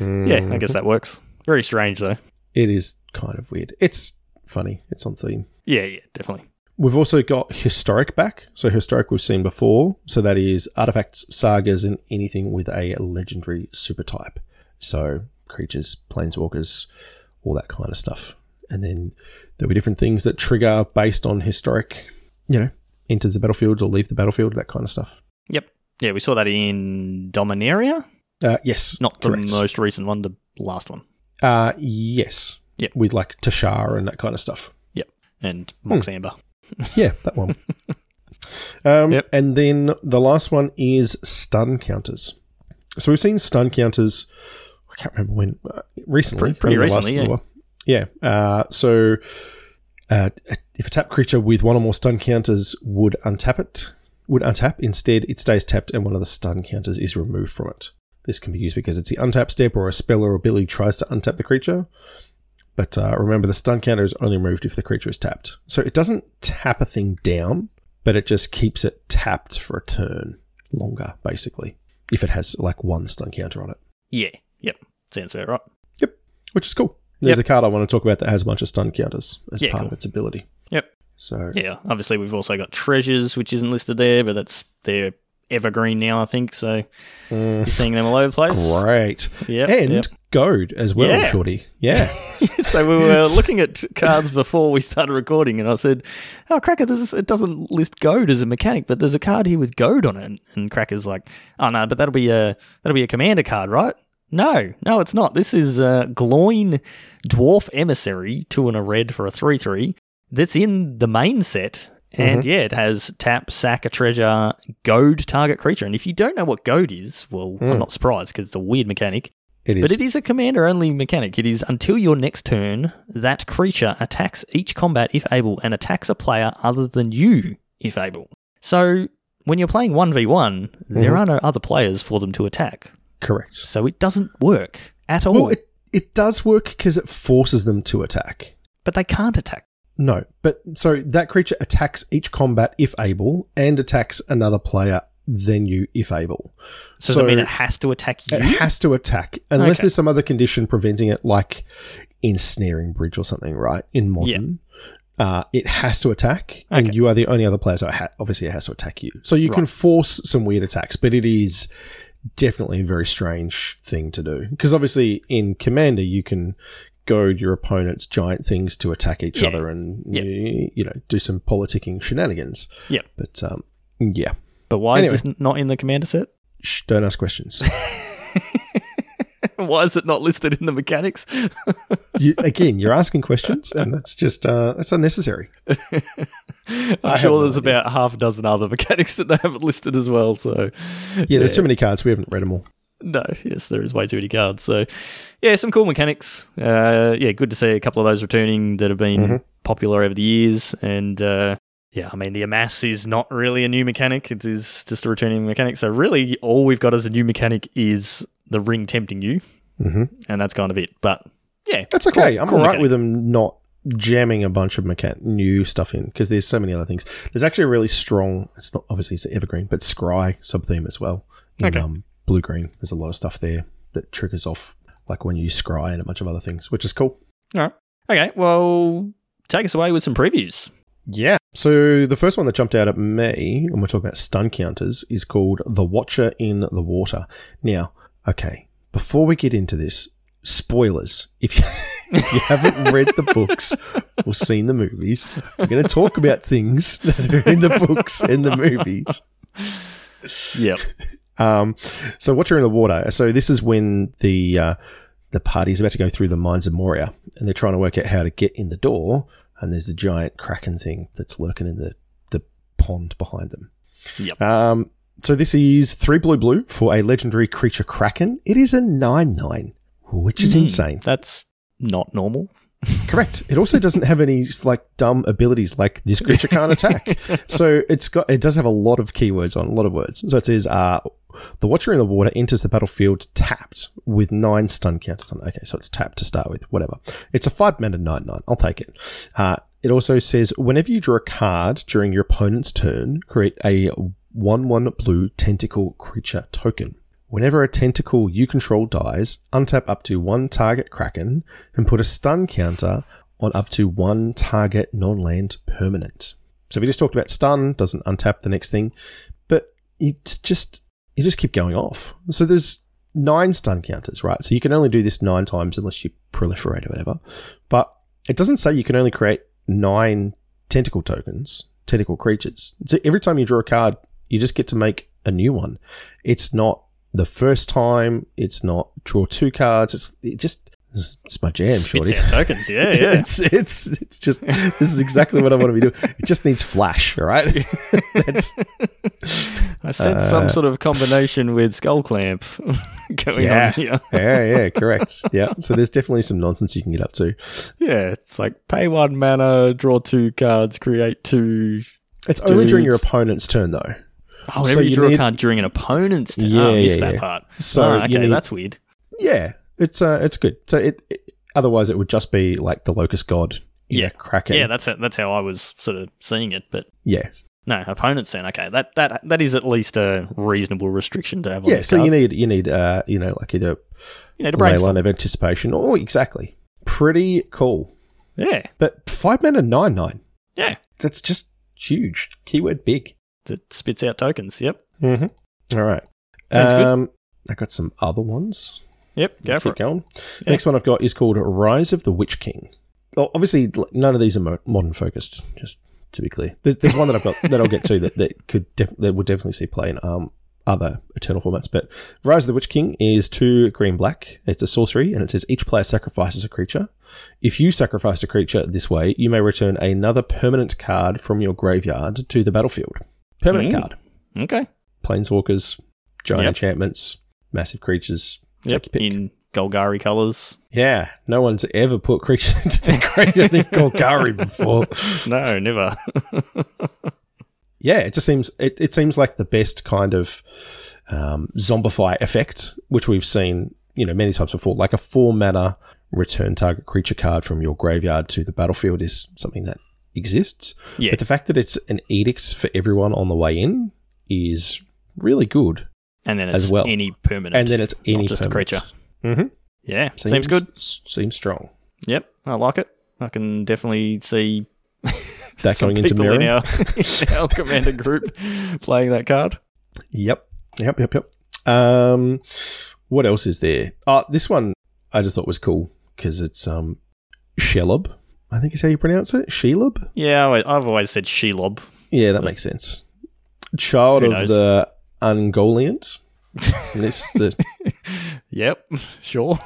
yeah, I guess that works. Very strange though. It is kind of weird. It's funny. It's on theme. Yeah, yeah, definitely. We've also got historic back. So historic we've seen before. So that is artifacts, sagas, and anything with a legendary super type. So creatures, planeswalkers, all that kind of stuff. And then there'll be different things that trigger based on historic, you know, enters the battlefield or leave the battlefield, that kind of stuff. Yep. Yeah, we saw that in Dominaria. Uh, yes. Not the correct. most recent one, the last one. Uh, yes. Yep. With like Teshar and that kind of stuff. Yep. And Hmm. Mox Amber. Yeah, that one. um, Yep. And then the last one is stun counters. So we've seen stun counters. I can't remember when. Uh, recently, Pretty- pretty recently, yeah. Yeah. Uh, so uh, if a tap creature with one or more stun counters would untap it, would untap. Instead, it stays tapped, and one of the stun counters is removed from it. This can be used because it's the untap step, or a spell or ability tries to untap the creature. But uh, remember, the stun counter is only removed if the creature is tapped. So it doesn't tap a thing down, but it just keeps it tapped for a turn longer, basically, if it has like one stun counter on it. Yeah. Yep. Sounds about right. Yep, which is cool. There's Yep. a card I want to talk about that has a bunch of stun counters as Yeah, part cool. of its ability. Yep. So Yeah. Obviously, we've also got treasures, which isn't listed there, but that's they're evergreen now, I think. So mm, you're seeing them all over the place. great. Yep. and yep. Goad as well, Yeah. Shorty. Yeah. so we were looking at cards before we started recording, and I said, "Oh, Cracker, this is, it doesn't list Goad as a mechanic, but there's a card here with Goad on it." And Cracker's like, "Oh no, but that'll be a that'll be a commander card, right?" No, no, it's not. This is uh, Gloin Dwarf Emissary, two and a red for a three-three. That's in the main set. And yeah, it has tap, sack a treasure, goad target creature. And if you don't know what goad is, well, I'm not surprised because it's a weird mechanic. It is. But it is a commander only mechanic. It is until your next turn, that creature attacks each combat if able and attacks a player other than you if able. So when you're playing 1v1, there mm-hmm. are no other players for them to attack. correct. So it doesn't work at all. Well, it, it does work because it forces them to attack. but they can't attack. No, but so that creature attacks each combat if able and attacks another player than you if able. So, does it mean it has to attack you? it has to attack unless Okay. there's some other condition preventing it, like ensnaring bridge or something, right? In modern. Uh, it has to attack, and Okay. you are the only other player, so it ha- obviously it has to attack you. So you can force some weird attacks, but it is definitely a very strange thing to do. Because obviously in Commander, you can goad your opponent's giant things to attack each Yeah. other and, Yeah. you, you know, do some politicking shenanigans. Yeah. But um, yeah. But why Anyway. is this not in the commander set? Shh, don't ask questions. why is it not listed in the mechanics? you, again, you're asking questions, and that's just uh, that's unnecessary. I'm have sure there's idea. about half a dozen other mechanics that they haven't listed as well. So Yeah, there's too many cards. We haven't read them all. No, yes, there is way too many cards. So, yeah, some cool mechanics. Uh, yeah, good to see a couple of those returning that have been Mhm. popular over the years. And uh, yeah, I mean, the Amass is not really a new mechanic, it is just a returning mechanic. So, really, all we've got as a new mechanic is the ring tempting you, hmm and that's kind of it. But yeah, That's okay. cool- I'm cool all right mechanic. with them not jamming a bunch of mechan- new stuff in because there's so many other things. There's actually a really strong. It's not obviously it's evergreen, but Scry sub theme as well. In Okay. um, blue green, there's a lot of stuff there that triggers off like when you Scry and a bunch of other things, which is cool. All right. Okay, well, take us away with some previews. Yeah. So the first one that jumped out at me, and we're talking about stun counters, is called The Watcher in the Water. Now, okay, before we get into this, spoilers. If you, if you haven't read the books or seen the movies, we're going to talk about things that are in the books and the movies. Yep. Um, so Watcher in the Water. So this is when the uh, the party's about to go through the mines of Moria, and they're trying to work out how to get in the door. And there's the giant kraken thing that's lurking in the the pond behind them. Yep. Um, so this is three blue blue for a legendary creature Kraken. It is a nine nine, which is Hmm. insane. That's not normal. Correct. It also doesn't have any like dumb abilities like this creature can't attack. so it's got it does have a lot of keywords on a lot of words. So it says uh the Watcher in the Water enters the battlefield tapped with nine stun counters on. Okay, so it's tapped to start with. Whatever. It's a five mana nine nine. I'll take it. Uh, it also says whenever you draw a card during your opponent's turn, create a one one blue tentacle creature token. Whenever a tentacle you control dies, untap up to one target Kraken and put a stun counter on up to one target non land permanent. So we just talked about stun, doesn't untap the next thing, but it's just you just keep going off. So there's nine stun counters, right? So you can only do this nine times unless you proliferate or whatever. But it doesn't say you can only create nine tentacle tokens, tentacle creatures. So every time you draw a card, you just get to make a new one. It's not the first time. It's not draw two cards. It's it just it's, it's my jam, Spits shorty. out tokens. Yeah, yeah. it's it's it's just this is exactly what I want to be doing. It just needs flash, all right? That's I sense Uh, some sort of combination with Skull Clamp going Yeah. on here. yeah, yeah, correct. Yeah. So there's definitely some nonsense you can get up to. Yeah, it's like pay one mana, draw two cards, create two. It's only during your opponent's turn though. Oh, So whenever you, you draw need- a card during an opponent's turn. Yeah, oh, I missed yeah, that yeah. part. So oh, okay, need- that's weird. Yeah, it's uh, it's good. So it, it otherwise it would just be like the locust god Yeah. kraken. Yeah, that's it. That's how I was sort of seeing it. But yeah, no, opponent's turn. Okay, that that that is at least a reasonable restriction to have on yeah. So card. you need you need uh, you know like either you need a brainstorm. line of anticipation or exactly pretty cool. Yeah, But five mana nine nine. yeah. That's just huge. Keyword big. That spits out tokens. Yep, Mm-hmm. All right. Sounds good. um, I got some other ones. Yep. Go for Keep it. going. Yeah. Next one I've got is called Rise of the Witch King. Well, obviously, none of these are modern focused. Just to be clear, there's one that I've got that I'll get to that that could def- that would definitely see play in um other Eternal formats. But Rise of the Witch King is two green black. It's a sorcery, and it says each player sacrifices a creature. If you sacrifice a creature this way, you may return another permanent card from your graveyard to the battlefield. Permanent Ooh. card. Okay. Planeswalkers, giant Yep. enchantments, massive creatures. Yep. Take your pick. In Golgari colors. Yeah, no one's ever put creatures into the graveyard in Golgari before. No, never. Yeah, it just seems it, it seems like the best kind of um, zombify effect, which we've seen you know many times before. Like a four mana return target creature card from your graveyard to the battlefield is something that exists. Yeah. But the fact that it's an edict for everyone on the way in is really good. And then it's As well. any permanent. And then it's any not just a creature. Mm-hmm. Yeah, seems, good. Seems strong. Yep, I like it. I can definitely see That some going into people in mirror. our, in our commander group playing that card. Yep. Yep. Yep. Yep. Um, what else is there? Oh, this one I just thought was cool because it's um, Shelob. I think is how you pronounce it. Shelob. Yeah, I- I've always said Shelob. Yeah, that makes sense. Child of the Ungoliant. this is the Yep, sure.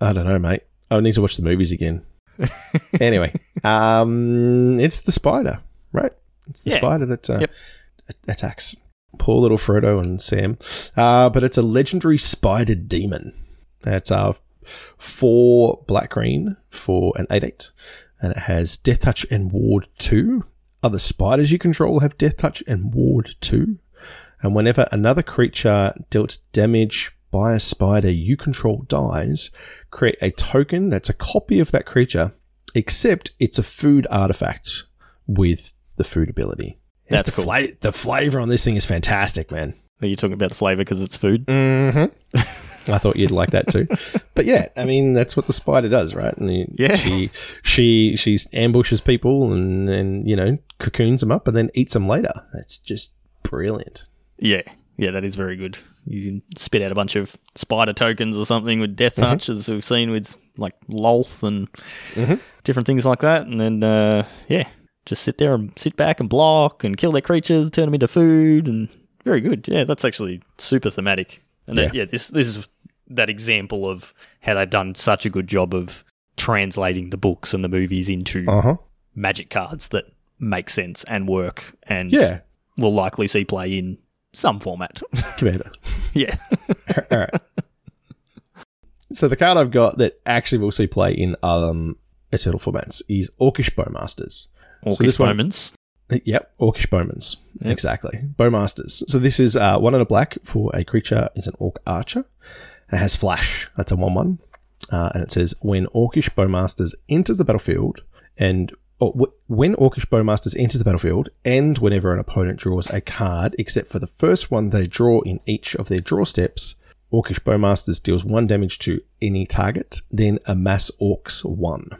I don't know, mate. I need to watch the movies again. anyway, um, it's the spider, right? It's the Yeah. spider that uh, Yep. attacks poor little Frodo and Sam. Uh, but it's a legendary spider demon. It's uh, four black green for an 8 8, and it has Death Touch and Ward 2. Other spiders you control have Death Touch and Ward 2. And whenever another creature dealt damage by a spider you control dies, create a token that's a copy of that creature, except it's a food artifact with the food ability. That's the, cool. fla- the flavor on this thing is fantastic, man. Are you talking about the flavor because it's food? Mm-hmm. I thought you'd like that too, but yeah, I mean that's what the spider does, right? And Yeah. she she she ambushes people and and you know cocoons them up and then eats them later. That's just brilliant. Yeah, yeah, that is very good. You can spit out a bunch of spider tokens or something with Death Mm-hmm. As we've seen with like Lolth and Mhm. different things like that, and then uh, yeah, just sit there and sit back and block and kill their creatures, turn them into food, and very good. Yeah, that's actually super thematic. And then, yeah, this this is that example of how they've done such a good job of translating the books and the movies into Uh huh. magic cards that make sense and work and Yeah, will likely see play in some format. Commander. yeah. All right. So the card I've got that actually will see play in um Eternal formats is Orcish Bowmasters. Orcish So this one- Yep, Orcish Bowmans. Yep. Exactly. Bowmasters. So this is uh, one in a black for a creature is an Orc Archer. It has Flash. That's a 1 1. Uh, and it says when Orcish Bowmasters enters the battlefield and Oh, or when Orcish Bowmasters enters the battlefield and whenever an opponent draws a card except for the first one they draw in each of their draw steps, Orcish Bowmasters deals one damage to any target, then amass Orcs 1.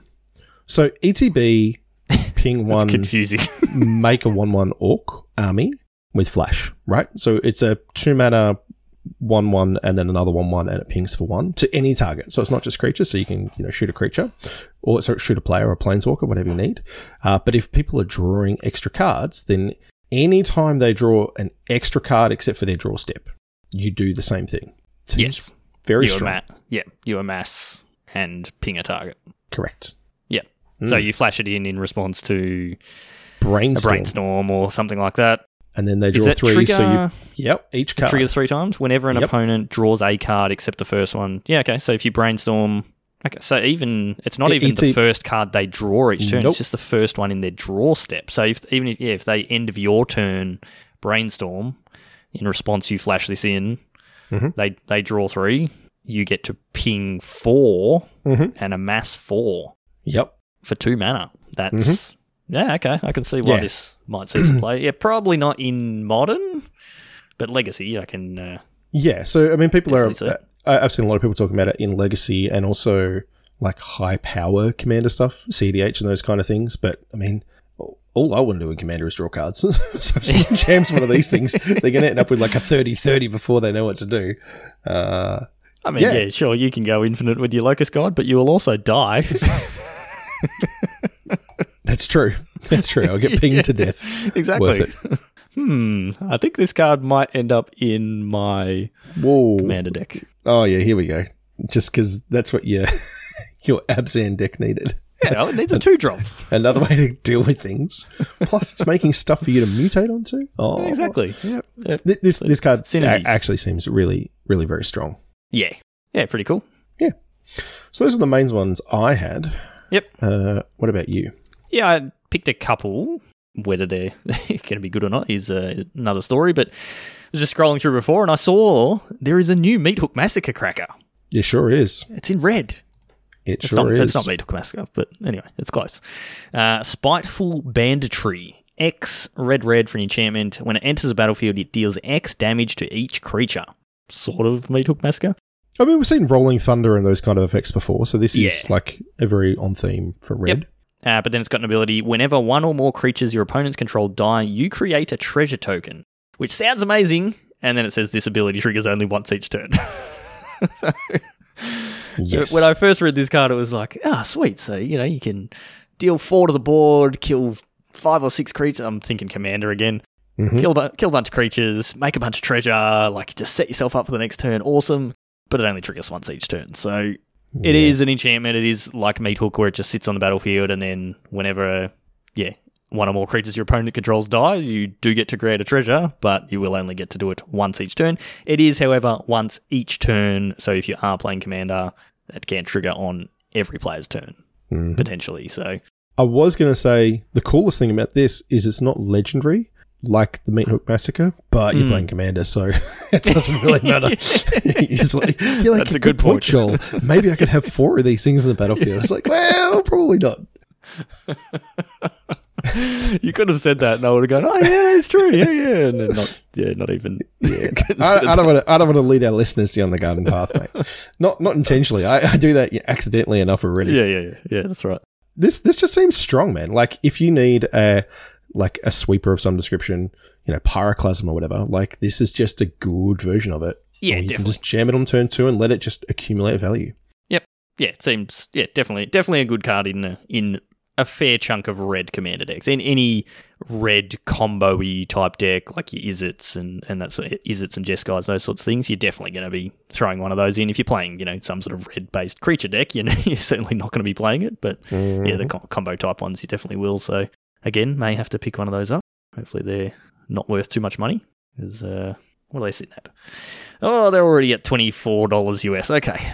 So ETB ping one confusing. make a 1 1 orc army with flash, right? So it's a two mana 1 1 and then another 1 1 and it pings for 1 to any target. So it's not just creatures, so you can you know shoot a creature or shoot a player or a planeswalker, whatever you need. Uh, but if people are drawing extra cards, then anytime they draw an extra card except for their draw step, you do the same thing. Seems yes. Very you strong. ama- yeah, you amass and ping a target. Correct. Yeah. So Mm. you flash it in in response to a Brainstorm. brainstorm or something like that. And then they draw three, trigger, so you Yep, each card. triggers three times whenever an Yep. opponent draws a card except the first one? Yeah, okay. So if you brainstorm, okay. So even it's not E- even the ET first card they draw each turn. Nope. It's just the first one in their draw step. So if even if, yeah, if they end of your turn brainstorm, in response you flash this in, Mhm. they they draw three. You get to ping 4 Mhm. and amass four Yep. for two mana. That's yeah, okay. I can see why Yeah. this might see some play. Yeah, probably not in modern, but legacy. I can. Uh, Yeah, so I mean, people are. I- I've seen a lot of people talking about it in Legacy and also like high power Commander stuff, CDH and those kind of things. But I mean, all I want to do in Commander is draw cards. so if someone jams one of these things, they're going to end up with like a 30-30 before they know what to do. Uh, I mean, Yeah. yeah. sure, you can go infinite with your locust God, but you will also die. that's true. That's true. I'll get pinged to death. exactly. Worth hmm. I think this card might end up in my Whoa. commander deck. Oh yeah, here we go. Just because that's what your your Abzan deck needed. Yeah, it needs a two drop. Another way to deal with things. Plus, it's making stuff for you to mutate onto. Oh, exactly. Yeah. Yeah. Th- This this card Synergies. a- actually seems really really very strong. Yeah. Yeah. Pretty cool. Yeah. So those are the main ones I had. Yep. Uh, what about you? Yeah, I picked a couple. Whether they're going to be good or not is uh, another story. But I was just scrolling through before, and I saw there is a new Meat Hook Massacre cracker. It sure is. It's in red. It It's sure not, is. It's not Meat Hook Massacre, but anyway, it's close. Uh, Spiteful Banditry. X red red for an enchantment. When it enters a battlefield, it deals X damage to each creature. Sort of Meat Hook Massacre. I mean, we've seen Rolling Thunder and those kind of effects before, so this is like a very on theme for red. Uh, but then it's got an ability whenever one or more creatures your opponents control die, you create a treasure token, which sounds amazing. And then it says this ability triggers only once each turn. so, Yes. when I first read this card, it was like, ah, sweet. So, you know, you can deal four to the board, kill five or six creatures. I'm thinking commander again. Mhm. Kill, bu- kill a bunch of creatures, make a bunch of treasure, like just set yourself up for the next turn. Awesome. But it only triggers once each turn. So it Yeah. is an enchantment. It is like Meat Hook, where it just sits on the battlefield, and then whenever, yeah, one or more creatures your opponent controls die, you do get to create a treasure, but you will only get to do it once each turn. It is, however, once each turn. So if you are playing Commander, it can trigger on every player's turn Mhm. potentially. So I was going to say the coolest thing about this is it's not legendary like the Meat Hook Massacre, but you're Mm. playing Commander, so it doesn't really matter. It's like- you're like, That's a good point. Joel. Maybe I could have four of these things in the battlefield. It's like, well, probably not. you could have said that, and I would have gone, "Oh yeah, it's true, yeah, yeah," and then not, yeah, not even. Yeah, I, I don't want to. I don't want to lead our listeners down the garden path, mate. Not not intentionally. I, I do that accidentally enough already. yeah, yeah, yeah, yeah. That's right. This this just seems strong, man. Like if you need a like a sweeper of some description, you know, pyroclasm or whatever. Like this is just a good version of it. Yeah, you can just jam it on turn two and let it just accumulate value. Yep. Yeah, it seems. Yeah, definitely, definitely a good card in a, in a fair chunk of red commander decks. In any red combo-y type deck, like your Izzets and and that's Izzets and Jeskai, those sorts of things, you're definitely going to be throwing one of those in. If you're playing, you know, some sort of red-based creature deck, you know, you're certainly not going to be playing it. But yeah, the mm-hmm. com- combo type ones, you definitely will. So again, may have to pick one of those up. Hopefully, they're not worth too much money. Is uh, what are they sitting at? Oh, they're already at twenty four dollars US. Okay,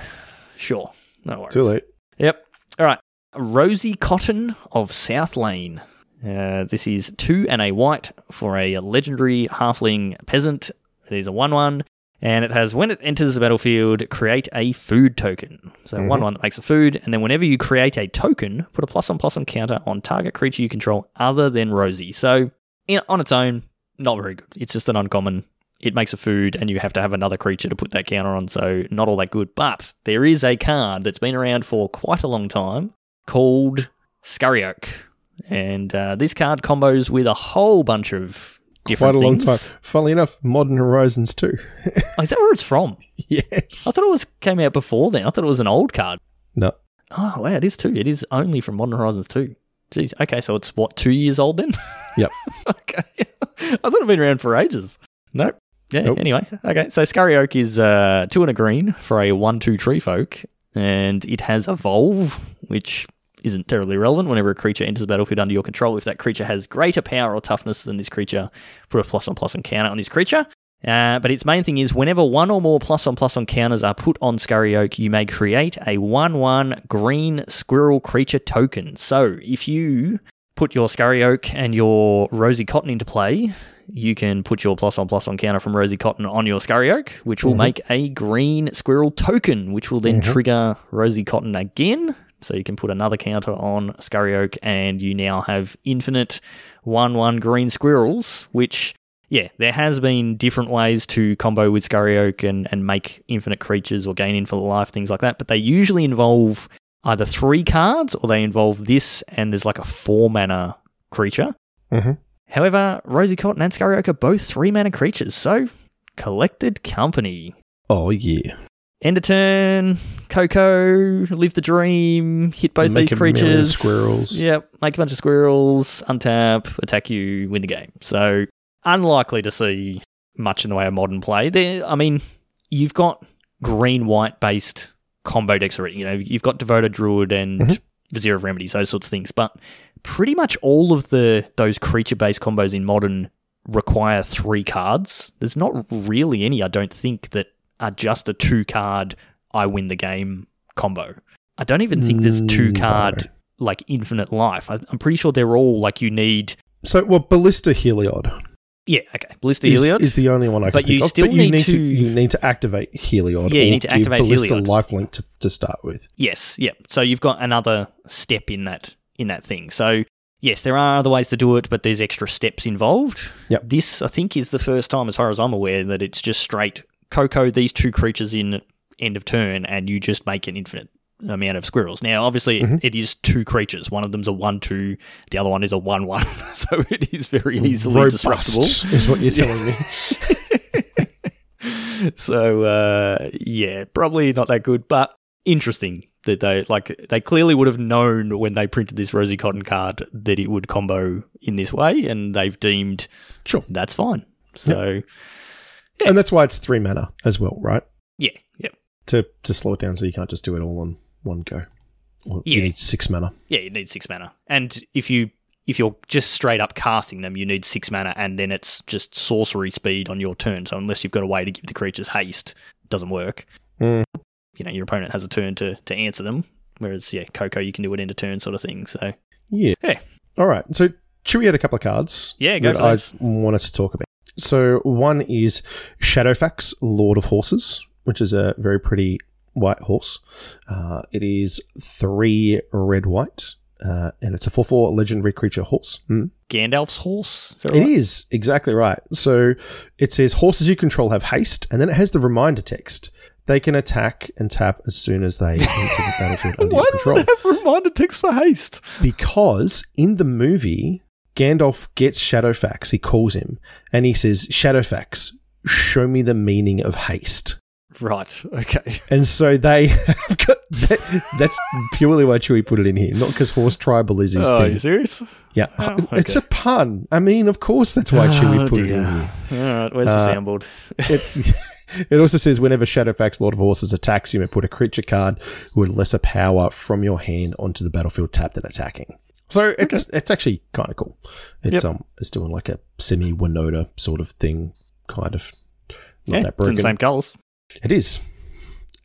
sure, no worries. Too late. Yep. All right. Rosie Cotton of South Lane. Uh, this is two and a white for a legendary halfling peasant. Is a 1 1, and it has when it enters the battlefield, create a food token. So, 1 1 that makes a food, and then whenever you create a token, put a plus on plus on counter on target creature you control other than Rosie. So, in, on its own, not very good. It's just an uncommon. It makes a food, and you have to have another creature to put that counter on, so not all that good. But there is a card that's been around for quite a long time called Scurry Oak. And uh, this card combos with a whole bunch of Quite a long time. Funnily enough, Modern Horizons too. Oh, is that where it's from? yes. I thought it was came out before then. I thought it was an old card. No. Oh, wow, it is too. It is only from Modern Horizons 2. Jeez. Okay, so it's what, two years old then? Yep. okay. I thought it'd been around for ages. Nope. Yeah, Nope. anyway. Okay, so Scurry Oak is uh, two and a green for a 1 2 tree folk, and it has Evolve, which isn't terribly relevant. Whenever a creature enters the battlefield under your control, if that creature has greater power or toughness than this creature, put a plus one plus on counter on this creature. Uh, but its main thing is whenever one or more plus on plus on counters are put on Scurry Oak, you may create a 1 1 green squirrel creature token. So if you put your Scurry Oak and your Rosie Cotton into play, you can put your plus on plus on counter from Rosie Cotton on your Scurry Oak, which will Mhm. make a green squirrel token, which will then Mhm. trigger Rosie Cotton again. So you can put another counter on Scurry Oak, and you now have infinite 1 1 green squirrels, which, yeah, there has been different ways to combo with Scurry Oak and, and make infinite creatures or gain infinite life, things like that, but they usually involve either three cards or they involve this and there's like a four mana creature. hmm However, Rosie Cotton and Scurry Oak are both three mana creatures, so collected company. Oh, yeah. End of turn, Coco, live the dream, hit both Make these creatures. squirrels. Yep, make a bunch of squirrels, untap, attack you, win the game. So unlikely to see much in the way of modern play. There, I mean, you've got green white based combo decks already. You know, you've got Devoted Druid and Mhm. Vizier of Remedies, those sorts of things. But pretty much all of the those creature based combos in modern require three cards. There's not really any, I don't think, that are just a two card I win the game combo. I don't even think there's two Mm, card like infinite life. I, I'm pretty sure they're all like you need. So, well, Ballista Heliod Yeah, okay. Ballista is, Heliod. is the only one I can But you think of. still but you need need, to, to- you need to activate Heliod. Yeah, you need to activate Ballista Heliod. lifelink to, to start with. yes, yeah. So you've got another step in that in that thing. So yes, there are other ways to do it, but there's extra steps involved. Yep. This I think is the first time, as far as I'm aware, that it's just straight Coco. These two creatures in end of turn, and you just make an infinite amount of squirrels. Now, obviously, Mhm. it is two creatures. One of them's a one-two. The other one is a one-one. so it is very easily Robust disruptible. is what you're telling me. so uh, yeah, probably not that good, but interesting that they like they clearly would have known when they printed this Rosie Cotton card that it would combo in this way, and they've deemed Sure. that's fine. So And that's why it's three mana as well, right? yeah, yeah, To to slow it down so you can't just do it all in one go. Or Yeah. You need six mana. yeah. You need six mana, and if you if you're just straight up casting them, you need six mana, and then it's just sorcery speed on your turn. So unless you've got a way to give the creatures haste, it doesn't work. Mm. You know, your opponent has a turn to to answer them. Whereas, yeah, Coco, you can do it end of turn sort of thing. So, Yeah. Yeah. All right. So Chewy had a couple of cards. Yeah, go that I wanted to talk about. So one is Shadowfax, Lord of Horses, which is a very pretty white horse. Uh, it is three red white, uh, and it's a four four legendary creature horse. Mm. Gandalf's horse. Is right? is exactly right. So it says horses you control have haste, and then it has the reminder text. They can attack and tap as soon as they enter the battlefield under Why your does control. it have reminder text for haste? Because in the movie, Gandalf gets Shadowfax, he calls him, and he says, Shadowfax, show me the meaning of haste. Right. Okay. And so they have got that, that's purely why Chewie put it in here, not because horse tribal is his Oh, are you thing. serious? Yeah, Oh, it's a pun. I mean, of course, that's why Chewie Oh, put it in dear. here. All right. Where's Uh, the soundboard? It, it also says whenever Shadowfax Lord of Horses attacks, you may put a creature card with lesser power from your hand onto the battlefield tapped and attacking. So it's it's actually kind of cool. It's Yep. um it's doing like a semi Winota sort of thing, kind of. Not yeah, that it's in broken. the same colours. It is.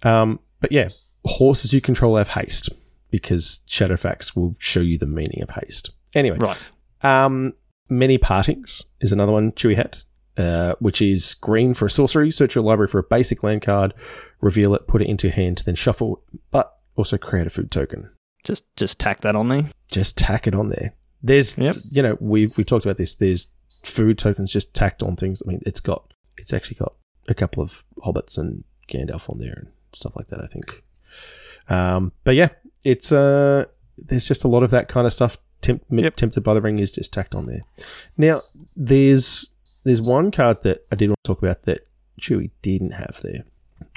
Um, but yeah, horses you control have haste because Shadowfax will show you the meaning of haste. Anyway, Right. um, many partings is another one Chewy had, uh, which is green for a sorcery. Search your library for a basic land card, reveal it, put it into your hand, then shuffle, but also create a food token. Just just tack that on there. Just tack it on there. There's, Yep. you know, we we talked about this. There's food tokens just tacked on things. I mean, it's got, it's actually got a couple of hobbits and Gandalf on there and stuff like that. I think. Um, but yeah, it's uh, there's just a lot of that kind of stuff. Temp- Yep. Tempted by the ring is just tacked on there. Now, there's there's one card that I did want to talk about that Chewie didn't have there,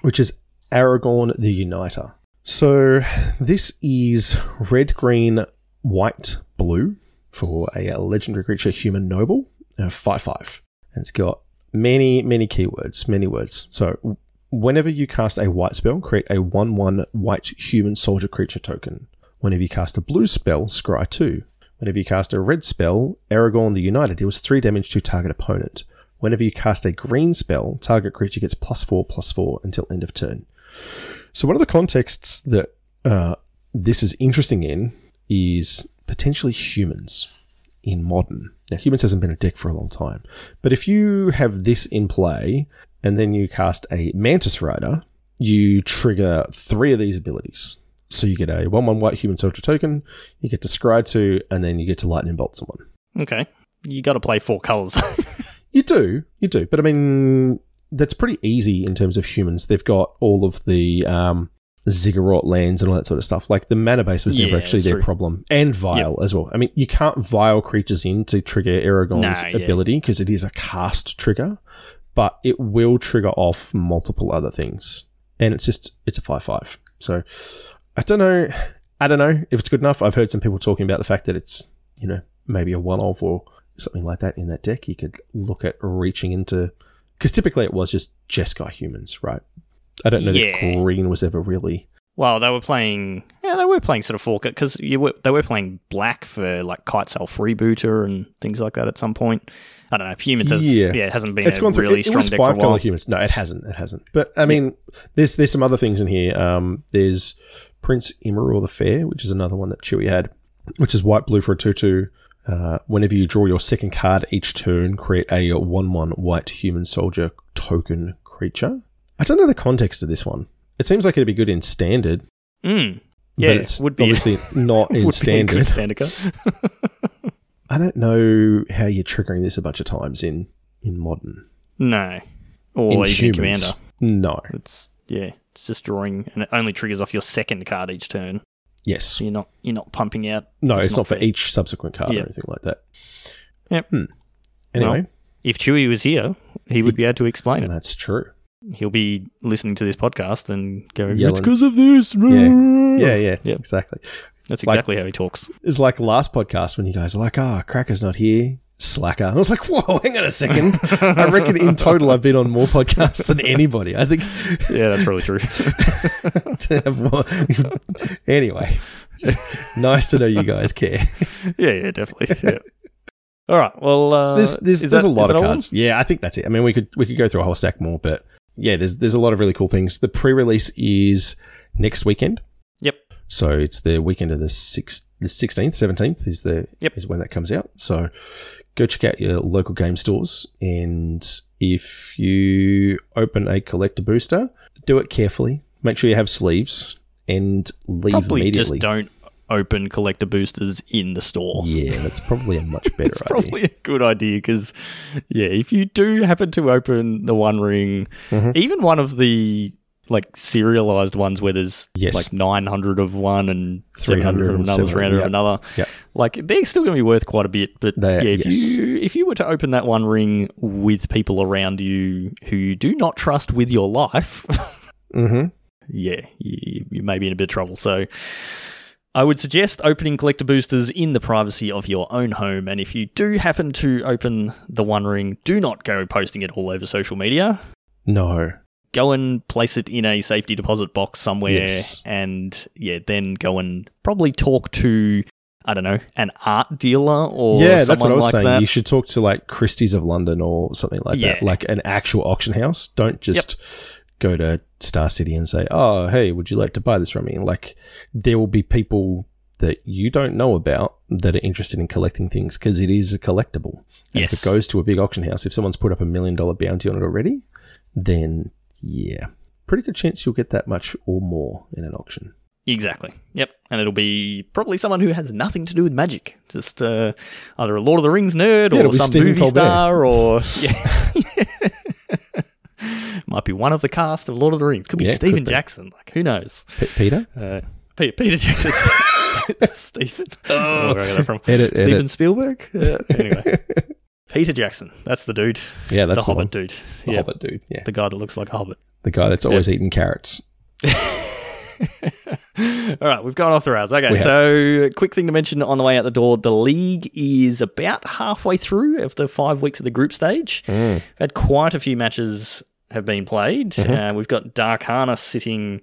which is Aragorn the Uniter. So this is red, green, white, blue for a, uh, legendary creature, human noble, uh, five five, and it's got many many keywords, many words. So whenever you cast a white spell, create a one one white human soldier creature token. Whenever you cast a blue spell, scry two. Whenever you cast a red spell, Aragorn the Uniter deals three damage to target opponent. Whenever you cast a green spell, target creature gets plus four plus four until end of turn. So one of the contexts that uh, this is interesting in is potentially humans in modern. Now, humans hasn't been a deck for a long time, but if you have this in play and then you cast a Mantis Rider, you trigger three of these abilities. So you get a one-one white human soldier token, you get to scry two, and then you get to lightning bolt someone. Okay. You got to play four colours. You do, you do, but I mean that's pretty easy in terms of humans. They've got all of the um, ziggurat lands and all that sort of stuff. Like the mana base was never Yeah, actually their true. problem, and Vial as well. I mean, you can't Vial creatures in to trigger Aragorn's Nah, ability because it is a cast trigger, but it will trigger off multiple other things, and it's just it's a five five. So I don't know, I don't know if it's good enough. I've heard some people talking about the fact that it's you know maybe a one off or something like that in that deck. You could look at reaching into because typically it was just Jeskai humans, right? I don't know Yeah. that green was ever really. well, they were playing. Yeah, they were playing sort of four because they were playing black for like Kitesail Freebooter and things like that at some point. I don't know. Humans has Yeah. yeah, it hasn't been It's a gone through. really it, it strong was five color humans. No, it hasn't. It hasn't. But I mean, there's there's some other things in here. Um, there's Prince Imrahil the Fair, which is another one that Chewy had, which is white blue for a two two. Uh, whenever you draw your second card each turn, create a one one white human soldier token creature. I don't know the context of this one. It seems like it'd be good in standard, Mm. Yeah, but it's would be obviously not in would be a good standard. standard. I don't know how you're triggering this a bunch of times in in modern. no, or in even humans. commander. No. It's yeah, it's just drawing, and it only triggers off your second card each turn. Yes. So you're not you're not pumping out. No, it's, not, for fair. each subsequent card Yeah. or anything like that. Yep. Hmm. Anyway, Well, If Chewie was here, he would be able to explain it. that's true. He'll be listening to this podcast and going, Yelling. "It's because of this." Yeah, yeah, Yeah. exactly. That's like- exactly how he talks. It's like last podcast when you guys are like, ah, Cracker's not here. Slacker. And I was like, whoa, hang on a second. I reckon in total I've been on more podcasts than anybody. I think Yeah, that's probably true. to have anyway, nice to know you guys care. yeah, yeah, definitely. Yeah. All right. Well, uh, there's there's, there's that- a lot of all? cards. Yeah, I think that's it. I mean, we could we could go through a whole stack more, but yeah, there's there's a lot of really cool things. The pre-release is next weekend. Yep. So it's the weekend of the sixth, the sixteenth, seventeenth is the Yep. is when that comes out. So go check out your local game stores, and if you open a collector booster, do it carefully. Make sure you have sleeves and leave Probably immediately. just don't open collector boosters in the store. Yeah, that's probably a much better It's idea. probably a good idea because, yeah, if you do happen to open the One Ring, Mhm. even one of the like serialized ones where there's Yes. like 900 of one and 300 of 300 and another, 700, 300 of another, Yep. like they're still going to be worth quite a bit. But They yeah, if yes. you if you were to open that One Ring with people around you who you do not trust with your life, Mm-hmm. yeah, you, you may be in a bit of trouble. So I would suggest opening collector boosters in the privacy of your own home. And if you do happen to open the One Ring, do not go posting it all over social media. No. Go and place it in a safety deposit box somewhere, Yes. and yeah, then go and probably talk to I don't know, an art dealer or yeah, that's what I was like saying. that. You should talk to like Christie's of London or something like Yeah. that, like an actual auction house. Don't just go to Star City and say, "Oh, hey, would you like to buy this from me?" Like, there will be people that you don't know about that are interested in collecting things because it is a collectible. And if it goes to a big auction house, if someone's put up a million dollar bounty on it already, then yeah, pretty good chance you'll get that much or more in an auction. Exactly. Yep. And it'll be probably someone who has nothing to do with magic. Just uh, either a Lord of the Rings nerd Yeah, or some movie Colbert. star or. Yeah. Might be one of the cast of Lord of the Rings. Could be Yeah, could Stephen be. Jackson. Like, who knows? P- Peter, Uh, Peter, Peter Jackson. Stephen. Oh, where I got that from? edit, Steven edit. Spielberg? Uh, anyway. Peter Jackson. That's the dude. Yeah, that's the, Hobbit one. dude. The yeah. Hobbit dude. Yeah, The guy that looks like a hobbit. the guy that's always eating carrots. All right, we've gone off the rails. Okay, so quick thing to mention on the way out the door: the league is about halfway through of the five weeks of the group stage. Mm. We've had quite a few matches have been played. Mm-hmm. Uh, we've got Dark Harness sitting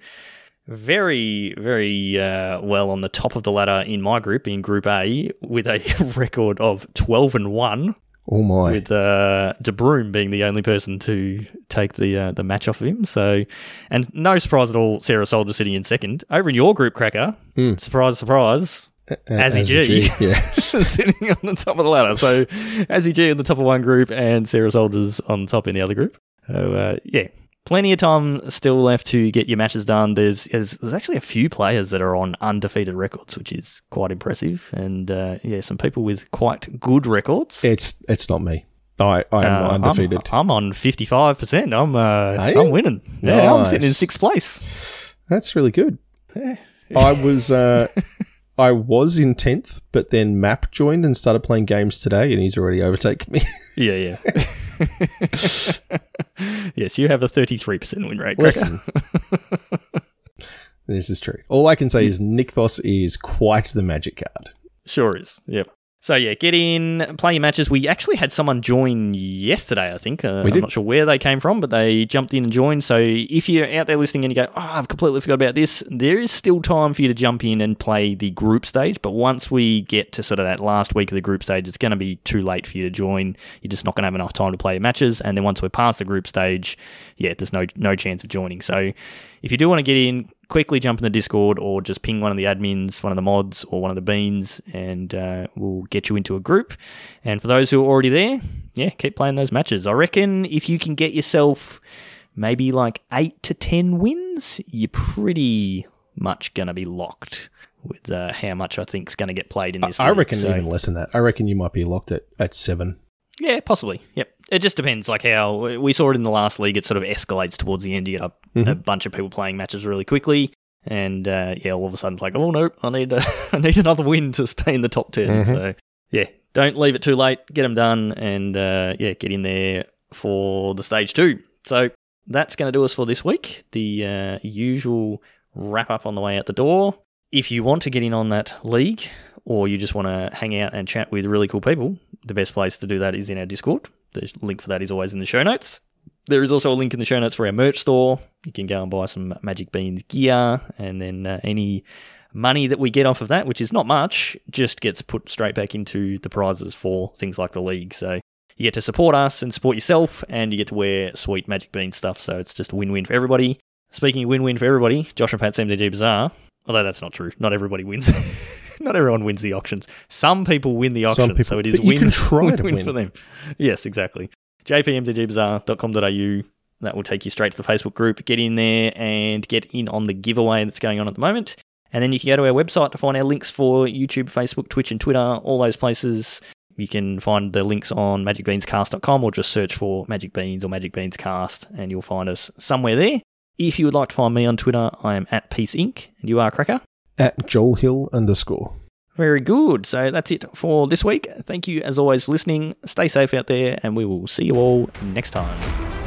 very, very uh, well on the top of the ladder in my group, in Group A, with a record of twelve and one. Oh my! with uh, De Bruyne being the only person to take the uh, the match off of him. So, and no surprise at all, Sarah Soldier sitting in second. Over in your group, Cracker, Mm. surprise, surprise, A- Azzy G. G, Yeah. sitting on the top of the ladder. So, Azzy G on the top of one group and Sarah Soldiers on top in the other group. So, uh, yeah. Plenty of time still left to get your matches done. There's, there's there's actually a few players that are on undefeated records, which is quite impressive, and uh, yeah, some people with quite good records. It's it's not me. I I am Uh, undefeated. I'm, I'm on fifty five percent. I'm uh, I'm winning. Yeah, I'm sitting in sixth place. That's really good. Yeah. I was uh, I was in tenth, but then Map joined and started playing games today, and he's already overtaken me. Yeah, yeah. yes, you have a thirty three percent win rate. Listen, this is true. All I can say is Nykthos is quite the magic card. Sure is. Yep. So yeah, get in, play your matches. We actually had someone join yesterday. I think uh, I'm not sure where they came from, but they jumped in and joined. So if you're out there listening and you go, "Oh, I've completely forgot about this," there is still time for you to jump in and play the group stage. But once we get to sort of that last week of the group stage, it's going to be too late for you to join. You're just not going to have enough time to play your matches. And then once we're past the group stage, yeah, there's no no chance of joining. So if you do want to get in, quickly jump in the Discord or just ping one of the admins, one of the mods, or one of the beans, and uh, we'll get you into a group. And for those who are already there, yeah, keep playing those matches. I reckon if you can get yourself maybe like eight to ten wins, you're pretty much going to be locked with uh, how much I think is going to get played in this. I league. reckon So- even less than that. I reckon you might be locked at, at seven. Yeah, possibly. Yep. It just depends. Like how we saw it in the last league, it sort of escalates towards the end. You get a, a Mhm. bunch of people playing matches really quickly, and uh, yeah, all of a sudden it's like, oh no, I need a, I need another win to stay in the top 10 Mhm. So yeah, don't leave it too late. Get them done, and uh, yeah, get in there for the stage two. So that's going to do us for this week. The uh, usual wrap up on the way out the door. If you want to get in on that league, or you just want to hang out and chat with really cool people, the best place to do that is in our Discord. The link for that is always in the show notes. There is also a link in the show notes for our merch store. You can go and buy some Magic Beans gear, and then uh, any money that we get off of that, which is not much, just gets put straight back into the prizes for things like the league. So you get to support us and support yourself, and you get to wear sweet Magic Bean stuff. So it's just a win win for everybody. Speaking win win for everybody, Josh and Pat's MTG Bazaar, although that's not true, not everybody wins. not everyone wins the auctions. Some people win the auctions, so it is but you win, can try to win win. for them. Yes, exactly. jpmtgbazaar.com.au. That will take you straight to the Facebook group. Get in there and get in on the giveaway that's going on at the moment. And then you can go to our website to find our links for YouTube, Facebook, Twitch, and Twitter, all those places. You can find the links on magicbeanscast.com or just search for Magic Beans or Magic Beans Cast and you'll find us somewhere there. If you would like to find me on Twitter, I am at Piece Inc. And you are Cracker. At Joel Hill underscore. Very good. So that's it for this week. Thank you as always for listening. Stay safe out there and we will see you all next time.